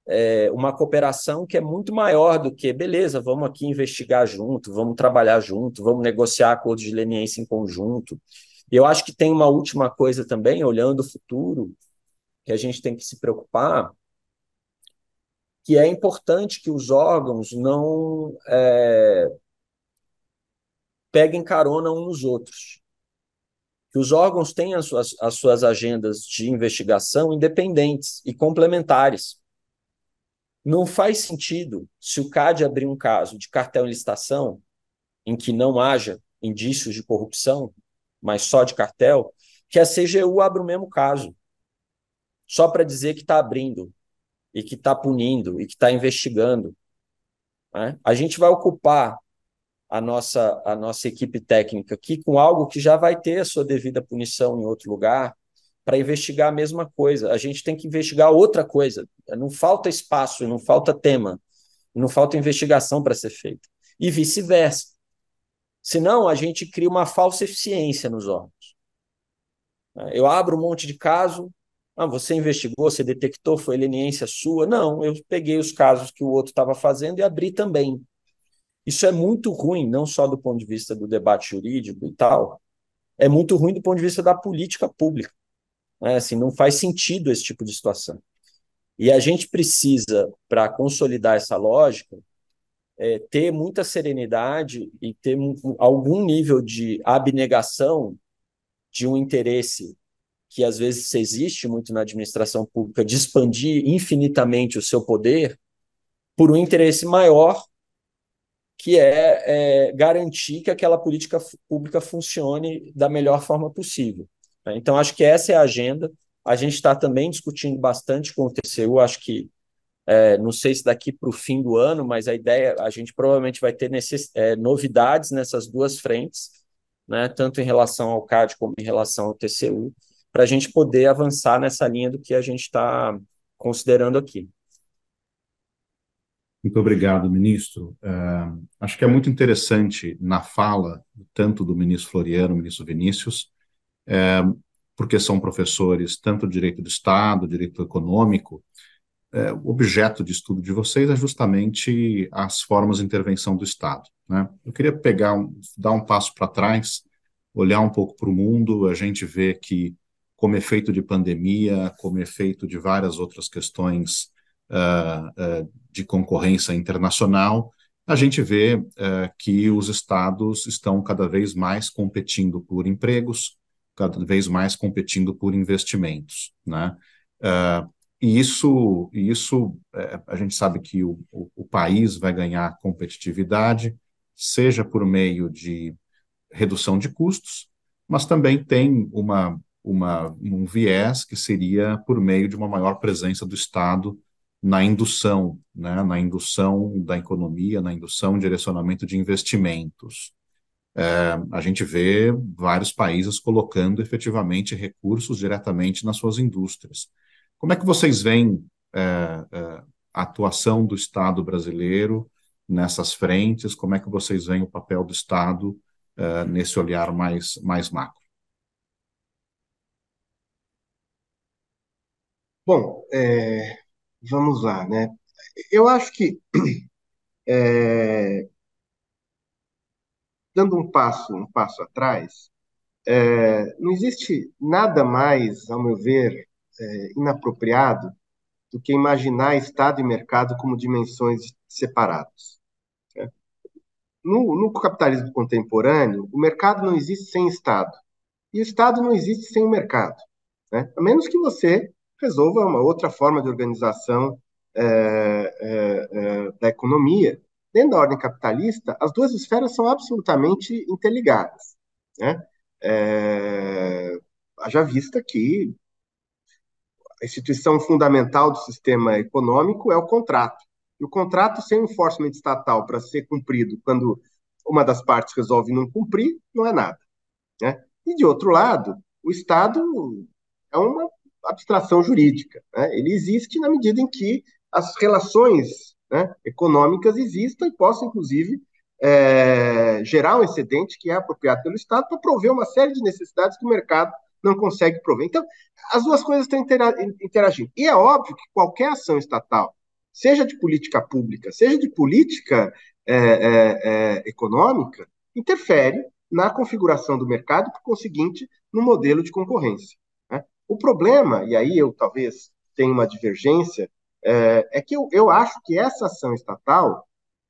é, uma cooperação que é muito maior do que, beleza, vamos aqui investigar junto, vamos trabalhar junto, vamos negociar acordos de leniência em conjunto. Eu acho que tem uma última coisa também, olhando o futuro, que a gente tem que se preocupar, que é importante que os órgãos não é, peguem carona uns nos outros. Que os órgãos tenham as suas, as suas agendas de investigação independentes e complementares. Não faz sentido, se o CAD abrir um caso de cartel em licitação, em que não haja indícios de corrupção, mas só de cartel, que a CGU abra o mesmo caso só para dizer que está abrindo e que está punindo e que está investigando. Né? A gente vai ocupar a nossa, a nossa equipe técnica aqui com algo que já vai ter a sua devida punição em outro lugar para investigar a mesma coisa. A gente tem que investigar outra coisa. Não falta espaço, não falta tema, não falta investigação para ser feita. E vice-versa. Senão, a gente cria uma falsa eficiência nos órgãos. Eu abro um monte de caso, ah, você investigou, você detectou, foi leniência sua? Não, eu peguei os casos que o outro estava fazendo e abri também. Isso é muito ruim, não só do ponto de vista do debate jurídico e tal, é muito ruim do ponto de vista da política pública. Né? Assim, não faz sentido esse tipo de situação. E a gente precisa, para consolidar essa lógica, é, ter muita serenidade e ter um, algum nível de abnegação de um interesse que às vezes existe muito na administração pública, de expandir infinitamente o seu poder por um interesse maior, que é, é garantir que aquela política pública funcione da melhor forma possível. Né? Então, acho que essa é a agenda. A gente está também discutindo bastante com o TCU, acho que é, não sei se daqui para o fim do ano, mas a ideia, a gente provavelmente vai ter é, novidades nessas duas frentes, né, tanto em relação ao CAD como em relação ao TCU, para a gente poder avançar nessa linha do que a gente está considerando aqui. Muito obrigado, ministro. Uh, acho que é muito interessante na fala, tanto do ministro Floriano, ministro Vinícius, uh, porque são professores tanto de direito do Estado, direito econômico, uh, o objeto de estudo de vocês é justamente as formas de intervenção do Estado. Né? Eu queria pegar, um, dar um passo para trás, olhar um pouco para o mundo, a gente vê que como efeito de pandemia, como efeito de várias outras questões uh, uh, de concorrência internacional, a gente vê uh, que os estados estão cada vez mais competindo por empregos, cada vez mais competindo por investimentos, né? e isso, isso eh, a gente sabe que o, o, o país vai ganhar competitividade, seja por meio de redução de custos, mas também tem uma uma, um viés que seria por meio de uma maior presença do Estado na indução, né, na indução da economia, na indução, direcionamento de investimentos. É, a gente vê vários países colocando efetivamente recursos diretamente nas suas indústrias. Como é que vocês veem é, é, a atuação do Estado brasileiro nessas frentes? Como é que vocês veem o papel do Estado é, nesse olhar mais, mais macro? Bom, é, vamos lá, né? Eu acho que é, dando um passo, um passo atrás, é, não existe nada mais, ao meu ver, é, inapropriado do que imaginar Estado e mercado como dimensões separadas. Né? No, no capitalismo contemporâneo, o mercado não existe sem Estado e o Estado não existe sem o mercado, né? a menos que você resolva uma outra forma de organização é, é, é, da economia. Dentro da ordem capitalista, as duas esferas são absolutamente interligadas. Né? É, haja vista que a instituição fundamental do sistema econômico é o contrato. E o contrato sem enforcement estatal para ser cumprido quando uma das partes resolve não cumprir, não é nada. Né? E, de outro lado, o Estado é uma abstração jurídica. Né? Ele existe na medida em que as relações né, econômicas existam e possam, inclusive, é, gerar um excedente que é apropriado pelo Estado para prover uma série de necessidades que o mercado não consegue prover. Então, as duas coisas estão interagindo. E é óbvio que qualquer ação estatal, seja de política pública, seja de política é, é, é, econômica, interfere na configuração do mercado, por conseguinte, no modelo de concorrência. O problema, e aí eu talvez tenha uma divergência, é, é que eu, eu acho que essa ação estatal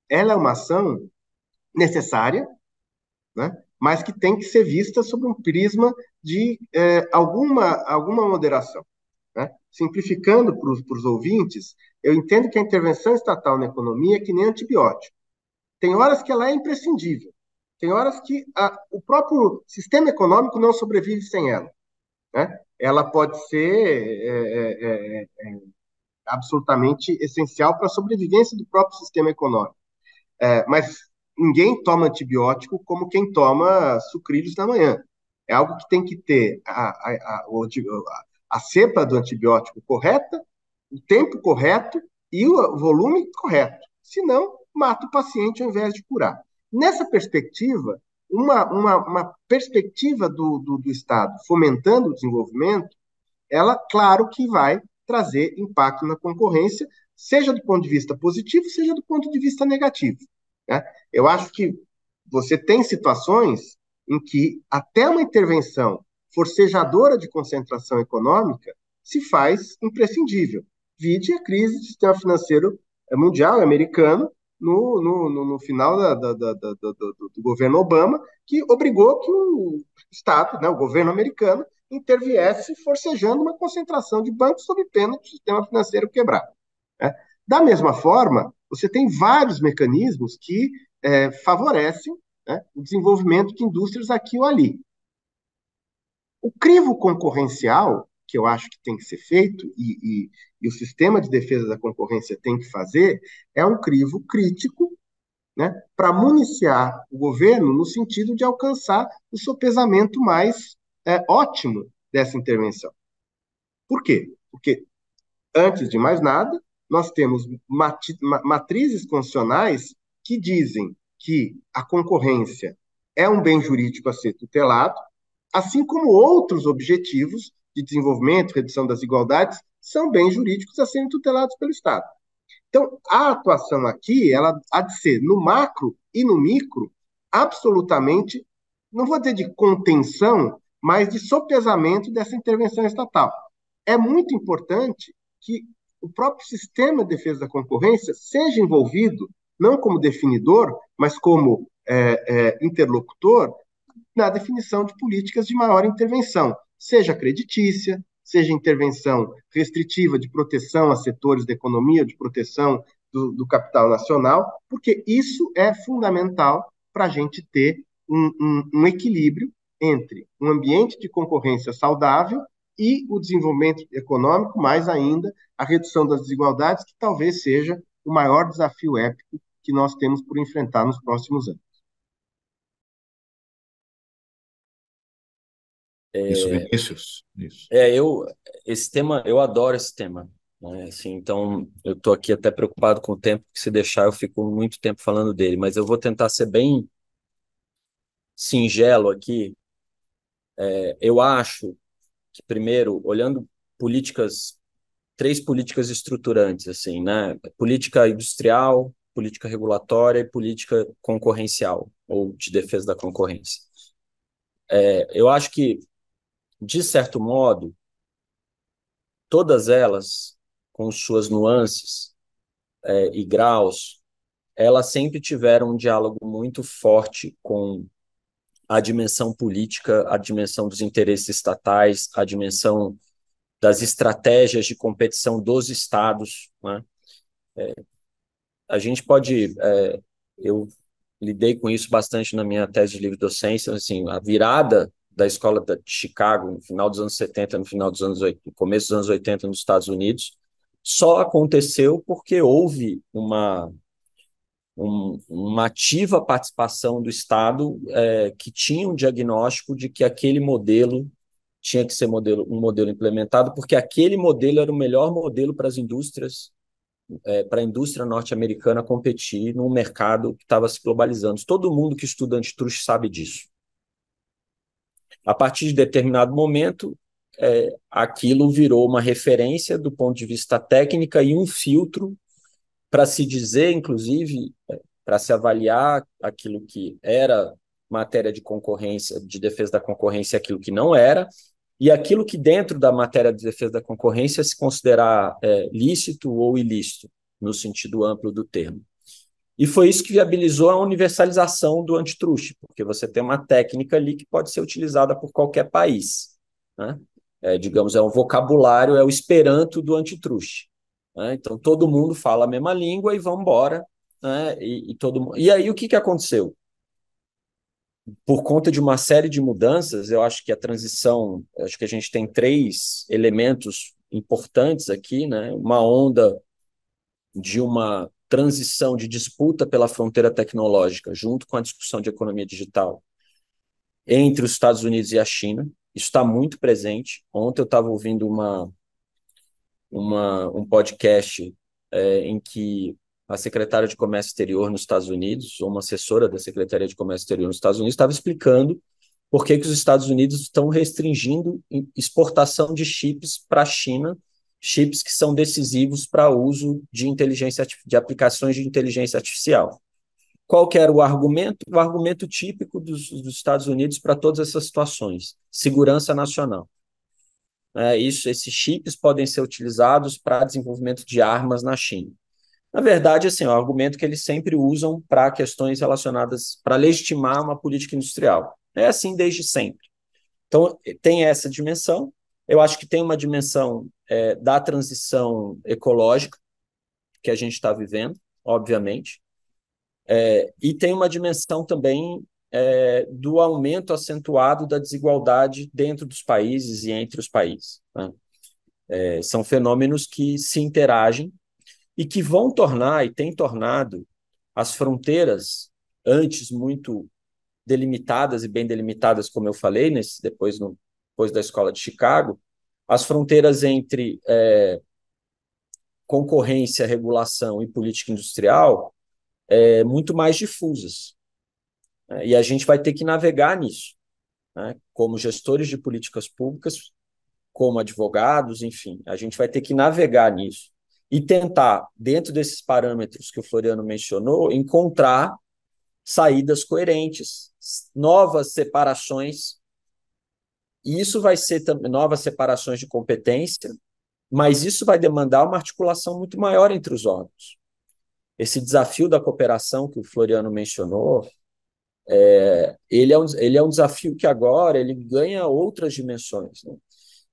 ela é uma ação necessária, né? mas que tem que ser vista sob um prisma de é, alguma, alguma moderação. Né? Simplificando para os ouvintes, eu entendo que a intervenção estatal na economia é que nem antibiótico. Tem horas que ela é imprescindível, tem horas que a, o próprio sistema econômico não sobrevive sem ela. Né? Ela pode ser é, é, é, é absolutamente essencial para a sobrevivência do próprio sistema econômico. É, mas ninguém toma antibiótico como quem toma sucrilhos na manhã. É algo que tem que ter a, a, a, a cepa do antibiótico correta, o tempo correto e o volume correto. Senão, mata o paciente ao invés de curar. Nessa perspectiva, uma, uma, uma perspectiva do, do, do Estado fomentando o desenvolvimento, ela, claro que vai trazer impacto na concorrência, seja do ponto de vista positivo, seja do ponto de vista negativo. Né? Eu acho que você tem situações em que até uma intervenção forcejadora de concentração econômica se faz imprescindível. Vide a crise do sistema financeiro mundial e americano no, no, no final da, da, da, do, do, governo Obama, que obrigou que o Estado, né, o governo americano, interviesse forcejando uma concentração de bancos sob pena do sistema financeiro quebrar. Né? Da mesma forma, você tem vários mecanismos que é, favorecem né, o desenvolvimento de indústrias aqui ou ali. O crivo concorrencial, que eu acho que tem que ser feito, e, e, e o sistema de defesa da concorrência tem que fazer, é um crivo crítico né, para municiar o governo no sentido de alcançar o sopesamento mais é, ótimo dessa intervenção. Por quê? Porque, antes de mais nada, nós temos matrizes constitucionais que dizem que a concorrência é um bem jurídico a ser tutelado, assim como outros objetivos de desenvolvimento, redução das desigualdades, são bens jurídicos a serem tutelados pelo Estado. Então, a atuação aqui, ela há de ser no macro e no micro, absolutamente, não vou dizer de contenção, mas de sopesamento dessa intervenção estatal. É muito importante que o próprio sistema de defesa da concorrência seja envolvido, não como definidor, mas como é, é, interlocutor, na definição de políticas de maior intervenção, seja creditícia, seja intervenção restritiva de proteção a setores da economia, de proteção do, do capital nacional, porque isso é fundamental para a gente ter um, um, um equilíbrio entre um ambiente de concorrência saudável e o desenvolvimento econômico, mais ainda a redução das desigualdades, que talvez seja o maior desafio épico que nós temos por enfrentar nos próximos anos. É, Isso, Vinícius. Isso. É, eu, esse tema, eu adoro esse tema. Né? Assim, então, eu estou aqui até preocupado com o tempo, que se deixar eu fico muito tempo falando dele, mas eu vou tentar ser bem singelo aqui. É, eu acho que, primeiro, olhando políticas, três políticas estruturantes, assim, né? Política industrial, política regulatória e política concorrencial, ou de defesa da concorrência. É, eu acho que, de certo modo, todas elas, com suas nuances é, e graus, elas sempre tiveram um diálogo muito forte com a dimensão política, a dimensão dos interesses estatais, a dimensão das estratégias de competição dos estados. Né? É, a gente pode, é, eu lidei com isso bastante na minha tese de livre docência, assim, a virada da escola de Chicago no final dos anos 70, no final dos anos 80, no começo dos anos 80 nos Estados Unidos, só aconteceu porque houve uma um, uma ativa participação do Estado é, que tinha um diagnóstico de que aquele modelo tinha que ser modelo, um modelo implementado, porque aquele modelo era o melhor modelo para as indústrias, é, para a indústria norte-americana competir num mercado que estava se globalizando. Todo mundo que estuda antitruste sabe disso. A partir de determinado momento, é, aquilo virou uma referência do ponto de vista técnica e um filtro para se dizer, inclusive, é, para se avaliar aquilo que era matéria de concorrência, de defesa da concorrência, aquilo que não era, e aquilo que dentro da matéria de defesa da concorrência se considerar é, lícito ou ilícito, no sentido amplo do termo. E foi isso que viabilizou a universalização do antitruste, porque você tem uma técnica ali que pode ser utilizada por qualquer país. Né? É, digamos, é um vocabulário, é o esperanto do antitruste. Né? Então, todo mundo fala a mesma língua e vamos embora. Né? E, e, todo, e aí, o que, que aconteceu? Por conta de uma série de mudanças, eu acho que a transição, acho que a gente tem três elementos importantes aqui, né? Uma onda de uma transição de disputa pela fronteira tecnológica, junto com a discussão de economia digital, entre os Estados Unidos e a China. Isso está muito presente. Ontem eu estava ouvindo uma, uma, um podcast é, em que a secretária de Comércio Exterior nos Estados Unidos, ou uma assessora da Secretaria de Comércio Exterior nos Estados Unidos, estava explicando por que, que os Estados Unidos estão restringindo exportação de chips para a China, chips que são decisivos para uso de inteligência de aplicações de inteligência artificial. Qual era o argumento? O argumento típico dos, dos Estados Unidos para todas essas situações: segurança nacional. É, isso, esses chips podem ser utilizados para desenvolvimento de armas na China. Na verdade, assim, é um argumento que eles sempre usam para questões relacionadas, para legitimar uma política industrial. É assim desde sempre. Então, tem essa dimensão. Eu acho que tem uma dimensão é, da transição ecológica que a gente está vivendo, obviamente, é, e tem uma dimensão também é, do aumento acentuado da desigualdade dentro dos países e entre os países. Né? É, são fenômenos que se interagem e que vão tornar e têm tornado as fronteiras, antes muito delimitadas e bem delimitadas, como eu falei, nesse, depois, no, depois da escola de Chicago, as fronteiras entre é, concorrência, regulação e política industrial é, muito mais difusas. Né? E a gente vai ter que navegar nisso, né? como gestores de políticas públicas, como advogados, enfim, a gente vai ter que navegar nisso e tentar, dentro desses parâmetros que o Floriano mencionou, encontrar saídas coerentes, novas separações. E isso vai ser novas separações de competência, mas isso vai demandar uma articulação muito maior entre os órgãos. Esse desafio da cooperação que o Floriano mencionou, é, ele, é um, ele é um desafio que agora ele ganha outras dimensões. Né?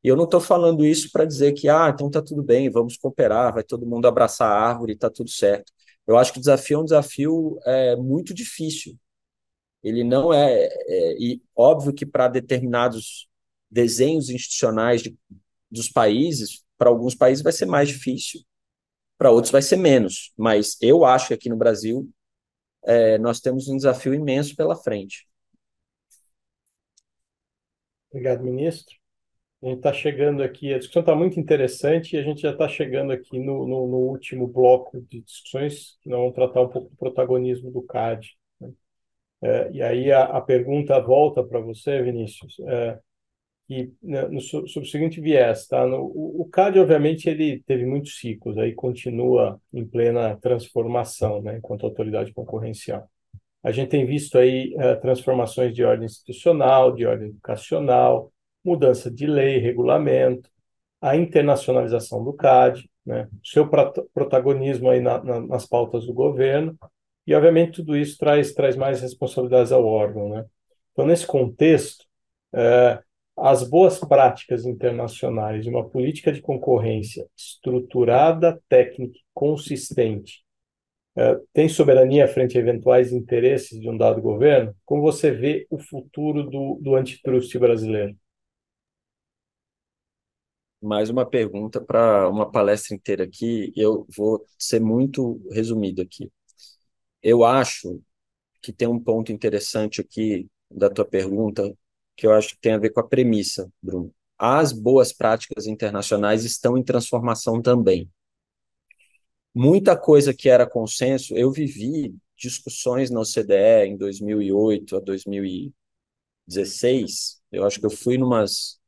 E eu não estou falando isso para dizer que, ah, então está tudo bem, vamos cooperar, vai todo mundo abraçar a árvore, está tudo certo. Eu acho que o desafio é um desafio é, muito difícil. Ele não é, é e óbvio que para determinados desenhos institucionais de, dos países, para alguns países vai ser mais difícil, para outros vai ser menos. Mas eu acho que aqui no Brasil é, nós temos um desafio imenso pela frente. Obrigado, ministro. A gente está chegando aqui, a discussão está muito interessante e a gente já está chegando aqui no, no, no, último bloco de discussões, que nós vamos tratar um pouco do protagonismo do CAD. Né? É, e aí a, a pergunta volta para você, Vinícius, é, que né, no, sobre o seguinte viés, tá? No, o, o CAD, obviamente, ele teve muitos ciclos, aí continua em plena transformação, né, enquanto autoridade concorrencial. A gente tem visto aí uh, transformações de ordem institucional, de ordem educacional, mudança de lei, regulamento, a internacionalização do CAD, né, seu protagonismo aí na, na, nas pautas do governo, e obviamente tudo isso traz, traz mais responsabilidades ao órgão. Né? Então, nesse contexto, é, as boas práticas internacionais de uma política de concorrência estruturada, técnica consistente é, tem soberania frente a eventuais interesses de um dado governo? Como você vê o futuro do, do antitrust brasileiro? Mais uma pergunta para uma palestra inteira aqui. Eu vou ser muito resumido aqui. Eu acho que tem um ponto interessante aqui da tua pergunta, que eu acho que tem a ver com a premissa, Bruno. As boas práticas internacionais estão em transformação também muita coisa que era consenso, eu vivi discussões na OCDE em 2008 a 2016, eu acho que eu fui numas,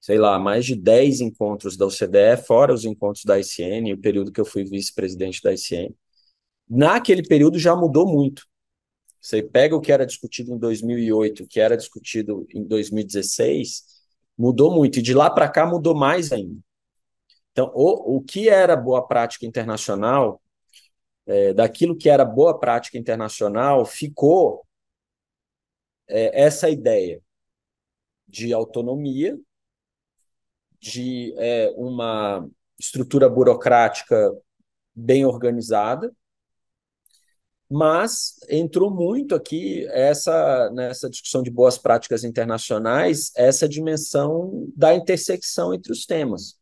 sei lá, mais de 10 encontros da OCDE, fora os encontros da ICN, o período que eu fui vice-presidente da ICN. Naquele período já mudou muito. Você pega o que era discutido em 2008, o que era discutido em 2016, mudou muito. E de lá para cá mudou mais ainda. Então, o, o que era boa prática internacional, é, daquilo que era boa prática internacional, ficou é, essa ideia de autonomia, de é, uma estrutura burocrática bem organizada, mas entrou muito aqui essa nessa discussão de boas práticas internacionais essa dimensão da intersecção entre os temas.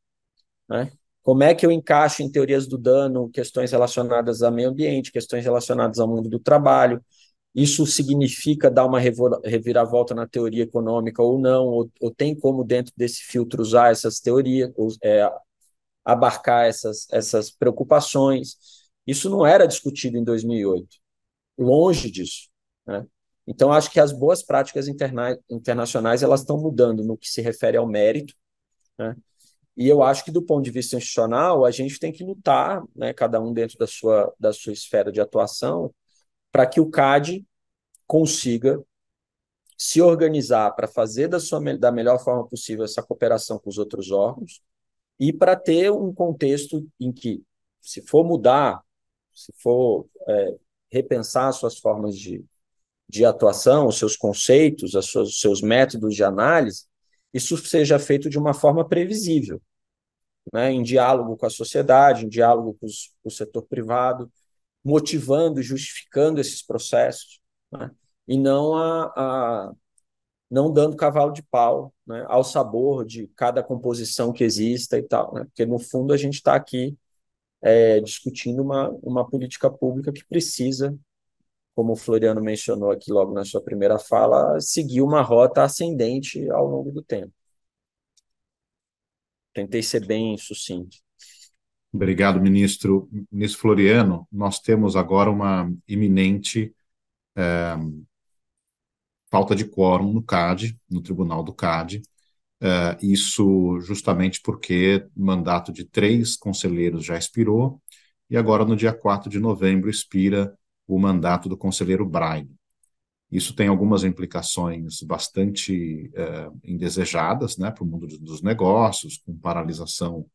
Né? Como é que eu encaixo em teorias do dano questões relacionadas ao meio ambiente, questões relacionadas ao mundo do trabalho? Isso significa dar uma reviravolta na teoria econômica ou não? Ou, ou tem como, dentro desse filtro, usar essas teorias, ou, é, abarcar essas, essas preocupações? Isso não era discutido em 2008, longe disso. Né? Então, acho que as boas práticas interna internacionais elas estão mudando no que se refere ao mérito, né? E eu acho que, do ponto de vista institucional, a gente tem que lutar, né, cada um dentro da sua, da sua esfera de atuação, para que o CAD consiga se organizar para fazer da, sua, da melhor forma possível essa cooperação com os outros órgãos e para ter um contexto em que, se for mudar, se for é, repensar suas formas de, de atuação, os seus conceitos, os seus métodos de análise, isso seja feito de uma forma previsível, né, em diálogo com a sociedade, em diálogo com, os, com o setor privado, motivando justificando esses processos, né, e não a, a, não dando cavalo de pau né, ao sabor de cada composição que exista e tal, né, porque no fundo a gente está aqui é, discutindo uma, uma política pública que precisa como o Floriano mencionou aqui logo na sua primeira fala, seguir uma rota ascendente ao longo do tempo. Tentei ser bem sucinto. Obrigado, ministro. Ministro Floriano, nós temos agora uma iminente é, falta de quórum no CAD, no Tribunal do CAD. É, isso justamente porque o mandato de três conselheiros já expirou e agora, no dia 4 de novembro, expira o mandato do conselheiro Braille. Isso tem algumas implicações bastante é, indesejadas né, para o mundo dos negócios, com paralisação,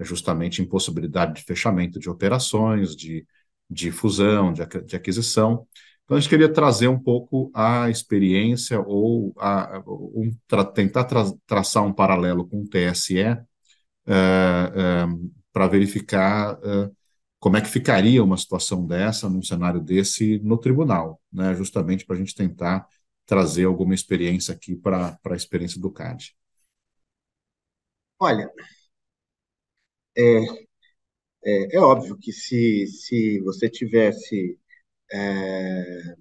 justamente impossibilidade de fechamento de operações, de, de fusão, de, de aquisição. Então, a gente queria trazer um pouco a experiência ou a, um, tra, tentar tra, traçar um paralelo com o TSE é, é, para verificar é, como é que ficaria uma situação dessa, num cenário desse, no tribunal, né? justamente para a gente tentar trazer alguma experiência aqui para a experiência do CAD. Olha, é, é, é, óbvio que se, se você tivesse é,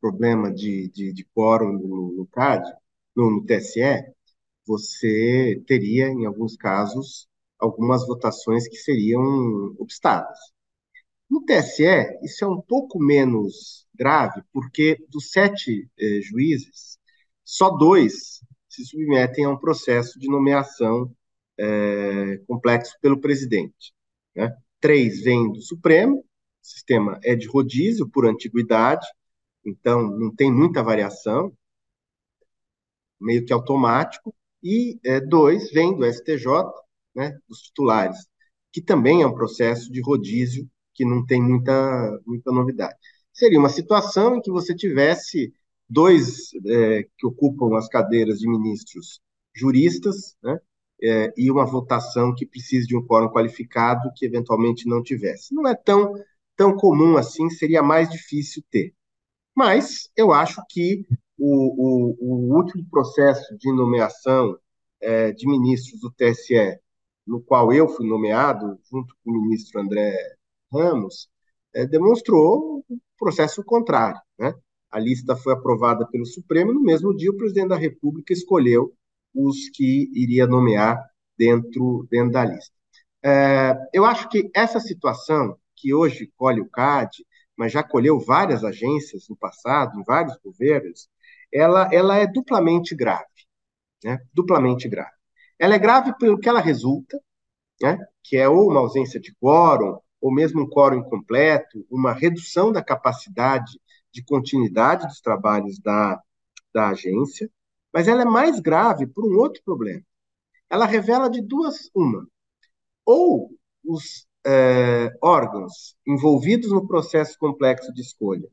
problema de, de, de quórum no, no CAD, no, no TSE, você teria, em alguns casos, algumas votações que seriam obstáculos. No TSE, isso é um pouco menos grave, porque dos sete eh, juízes, só dois se submetem a um processo de nomeação eh, complexo pelo presidente. Né? Três vêm do Supremo, o sistema é de rodízio por antiguidade, então não tem muita variação, meio que automático, e eh, dois vêm do STJ, né, dos titulares, que também é um processo de rodízio que não tem muita, muita novidade. Seria uma situação em que você tivesse dois é, que ocupam as cadeiras de ministros juristas, né? É, e uma votação que precise de um quórum qualificado que eventualmente não tivesse. Não é tão, tão comum assim, seria mais difícil ter. Mas eu acho que o, o, o último processo de nomeação é, de ministros do TSE, no qual eu fui nomeado, junto com o ministro André Ramos, é, demonstrou o processo contrário. Né? A lista foi aprovada pelo Supremo no mesmo dia o presidente da República escolheu os que iria nomear dentro, dentro da lista. É, eu acho que essa situação, que hoje colhe o CAD, mas já colheu várias agências no passado, em vários governos, ela, ela é duplamente grave. Né? Duplamente grave. Ela é grave pelo que ela resulta, né? que é ou uma ausência de quórum, ou mesmo um quórum incompleto, uma redução da capacidade de continuidade dos trabalhos da, da agência, mas ela é mais grave por um outro problema. Ela revela de duas uma. Ou os é, órgãos envolvidos no processo complexo de escolha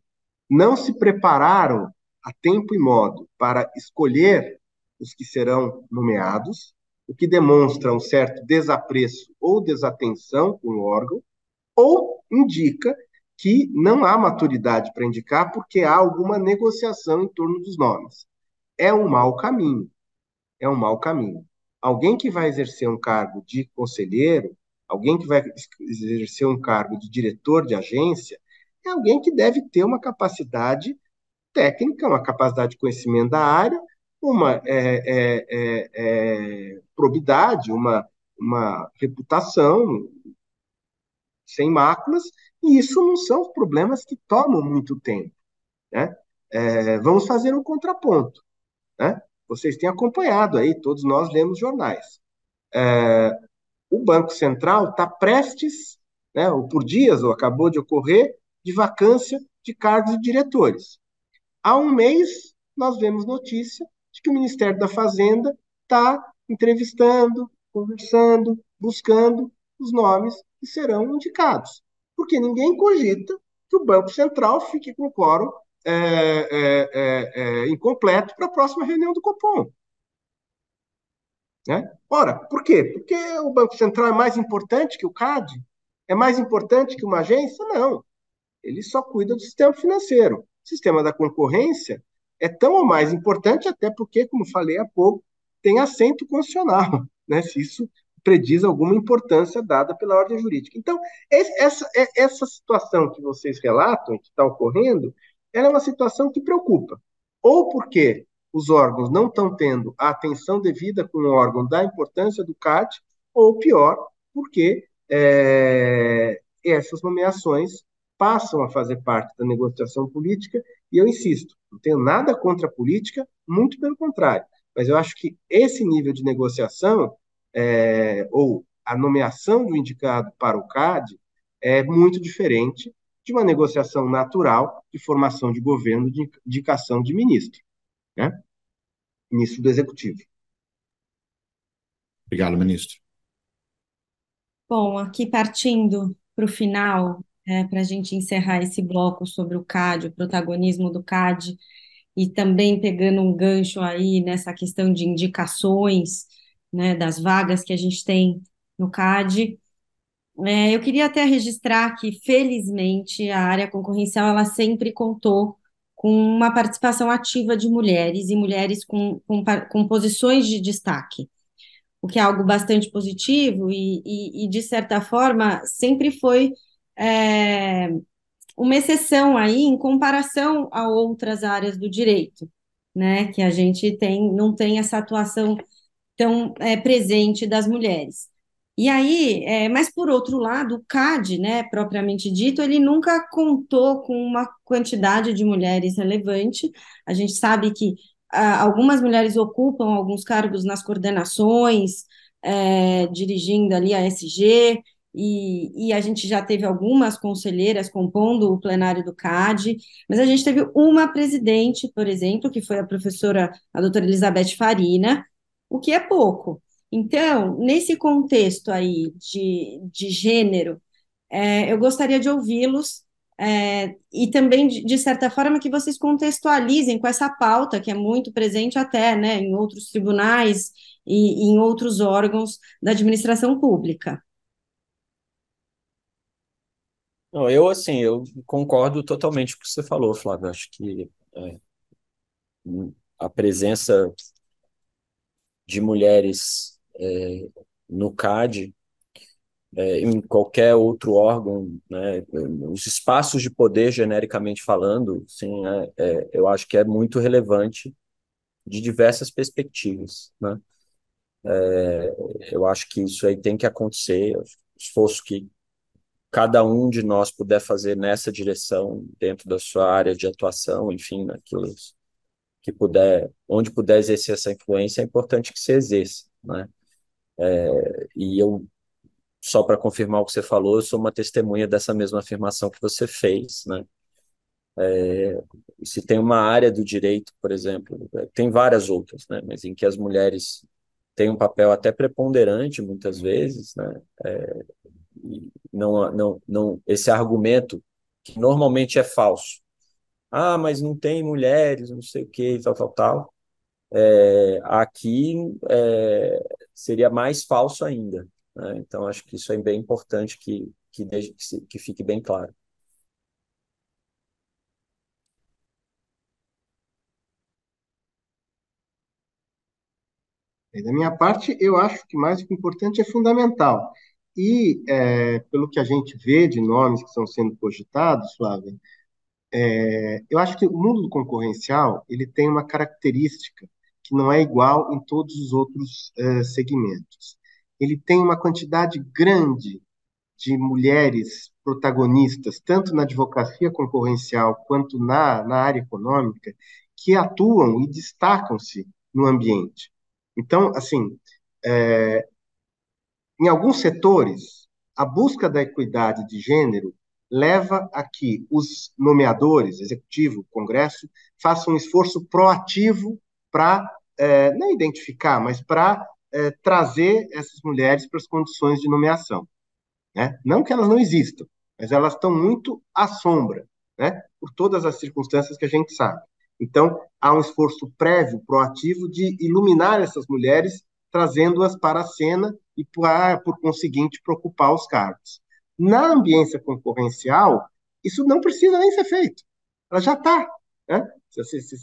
não se prepararam a tempo e modo para escolher os que serão nomeados, o que demonstra um certo desapreço ou desatenção com o órgão, ou indica que não há maturidade para indicar porque há alguma negociação em torno dos nomes é um mau caminho. É um mau caminho. Alguém que vai exercer um cargo de conselheiro, alguém que vai exercer um cargo de diretor de agência, é alguém que deve ter uma capacidade técnica, uma capacidade de conhecimento da área, uma é, é, é, é probidade, uma, uma reputação sem máculas, e isso não são problemas que tomam muito tempo. Né? É, vamos fazer um contraponto. Né? Vocês têm acompanhado aí, todos nós lemos jornais. É, o Banco Central está prestes, né, ou por dias, ou acabou de ocorrer, de vacância de cargos de diretores. Há um mês, nós vemos notícia de que o Ministério da Fazenda está entrevistando, conversando, buscando os nomes que serão indicados. Porque ninguém cogita que o Banco Central fique com quórum é, é, é, é, incompleto para a próxima reunião do Copom. Né? Ora, por quê? Porque o Banco Central é mais importante que o CAD? É mais importante que uma agência? Não. Ele só cuida do sistema financeiro. O sistema da concorrência é tão ou mais importante, até porque, como falei há pouco, tem assento constitucional, né? se isso prediz alguma importância dada pela ordem jurídica. Então, essa, essa situação que vocês relatam, que está ocorrendo, ela é uma situação que preocupa. Ou porque os órgãos não estão tendo a atenção devida com o órgão da importância do CAD, ou pior, porque é, essas nomeações passam a fazer parte da negociação política, e eu insisto, não tenho nada contra a política, muito pelo contrário, mas eu acho que esse nível de negociação, é, ou a nomeação do indicado para o CAD, é muito diferente de uma negociação natural de formação de governo, de indicação de ministro, né? Ministro do Executivo. Obrigado, ministro. Bom, aqui partindo para o final, é, para a gente encerrar esse bloco sobre o CAD, o protagonismo do CAD, e também pegando um gancho aí nessa questão de indicações, né, das vagas que a gente tem no CAD, é, eu queria até registrar que, felizmente, a área concorrencial ela sempre contou com uma participação ativa de mulheres e mulheres com, com, com posições de destaque, o que é algo bastante positivo e, e, e de certa forma, sempre foi é, uma exceção aí em comparação a outras áreas do direito, né, que a gente tem, não tem essa atuação tão é, presente das mulheres. E aí, é, mas por outro lado, o CAD, né, propriamente dito, ele nunca contou com uma quantidade de mulheres relevante. A gente sabe que ah, algumas mulheres ocupam alguns cargos nas coordenações, é, dirigindo ali a SG, e, e, a gente já teve algumas conselheiras compondo o plenário do CAD, mas a gente teve uma presidente, por exemplo, que foi a professora, a doutora Elizabeth Farina, o que é pouco. Então, nesse contexto aí de, de gênero, é, eu gostaria de ouvi-los é, e também, de, de, certa forma, que vocês contextualizem com essa pauta, que é muito presente até né, em outros tribunais e, e em outros órgãos da administração pública. Eu, assim, eu concordo totalmente com o que você falou, Flávio. Acho que é, a presença de mulheres é, no CAD, é, em qualquer outro órgão, né, os espaços de poder, genericamente falando, sim, é, é, eu acho que é muito relevante de diversas perspectivas. Né? É, eu acho que isso aí tem que acontecer, esforço que cada um de nós puder fazer nessa direção, dentro da sua área de atuação, enfim, naquilo que puder, onde puder exercer essa influência, é importante que se exerça, né? É, e eu, só para confirmar o que você falou, eu sou uma testemunha dessa mesma afirmação que você fez, né? É, se tem uma área do direito, por exemplo, é, tem várias outras, né? Mas em que as mulheres têm um papel até preponderante, muitas vezes, né? É, não, não, não, esse argumento que normalmente é falso. Ah, mas não tem mulheres, não sei o que, tal, tal, tal. É, aqui é, seria mais falso ainda. Né? Então, acho que isso é bem importante que, que, deixe, que fique bem claro. Da minha parte, eu acho que mais do que importante é fundamental. E, é, pelo que a gente vê de nomes que estão sendo cogitados, Flávia, é, eu acho que o mundo do concorrencial ele tem uma característica que não é igual em todos os outros é, segmentos. Ele tem uma quantidade grande de mulheres protagonistas, tanto na advocacia concorrencial quanto na, na área econômica, que atuam e destacam-se no ambiente. Então, assim, é, em alguns setores, a busca da equidade de gênero leva a que os nomeadores, executivo, congresso, façam um esforço proativo para, é, não identificar, mas para é, trazer essas mulheres para as condições de nomeação. Né? Não que elas não existam, mas elas estão muito à sombra, né? por todas as circunstâncias que a gente sabe. Então, há um esforço prévio, proativo, de iluminar essas mulheres trazendo-as para a cena e, por, conseguinte, preocupar os cargos. Na ambiência concorrencial, isso não precisa nem ser feito. Ela já está. Né?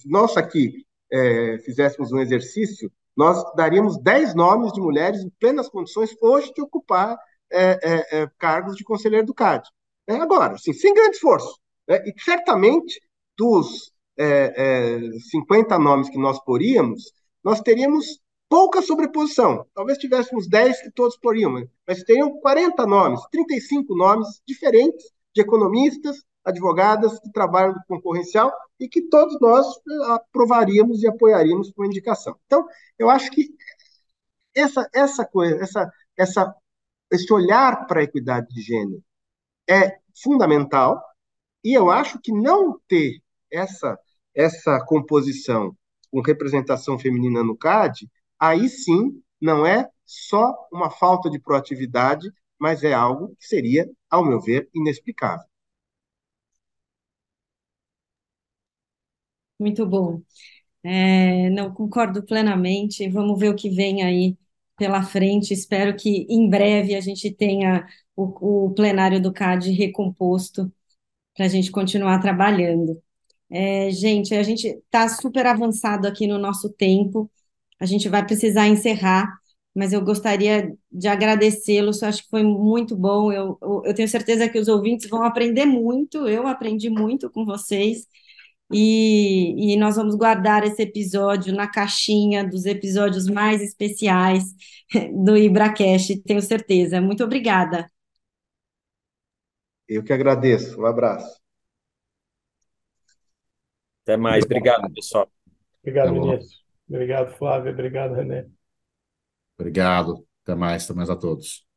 Nós aqui é, fizéssemos um exercício, nós daríamos 10 nomes de mulheres em plenas condições hoje de ocupar é, é, é cargos de conselheiro do CAD. É, agora, assim, sem grande esforço. Né? E certamente, dos 50 é, nomes que nós poríamos, nós teríamos pouca sobreposição. Talvez tivéssemos 10 que todos poriam, mas teriam 40 nomes, 35 nomes diferentes de economistas, advogadas que trabalham no concorrencial e que todos nós eh, aprovaríamos e apoiaríamos por indicação. Então, eu acho que essa essa coisa, essa essa esse olhar para a equidade de gênero é fundamental e eu acho que não ter essa essa composição com representação feminina no CAD aí sim não é só uma falta de proatividade, mas é algo que seria, ao meu ver, inexplicável. Muito bom. É, não, concordo plenamente. Vamos ver o que vem aí pela frente. Espero que em breve a gente tenha o, o plenário do CAD recomposto para a gente continuar trabalhando. É, gente, a gente está super avançado aqui no nosso tempo a gente vai precisar encerrar, mas eu gostaria de agradecê-los, acho que foi muito bom. Eu, eu tenho certeza que os ouvintes vão aprender muito, eu aprendi muito com vocês. E, e, nós vamos guardar esse episódio na caixinha dos episódios mais especiais do IbraCast, tenho certeza. Muito obrigada. Eu que agradeço. Um abraço. Até mais. Obrigado, pessoal. Obrigado, Vinícius. Obrigado, Flávio. Obrigado, René. Obrigado. Até mais. Até mais a todos.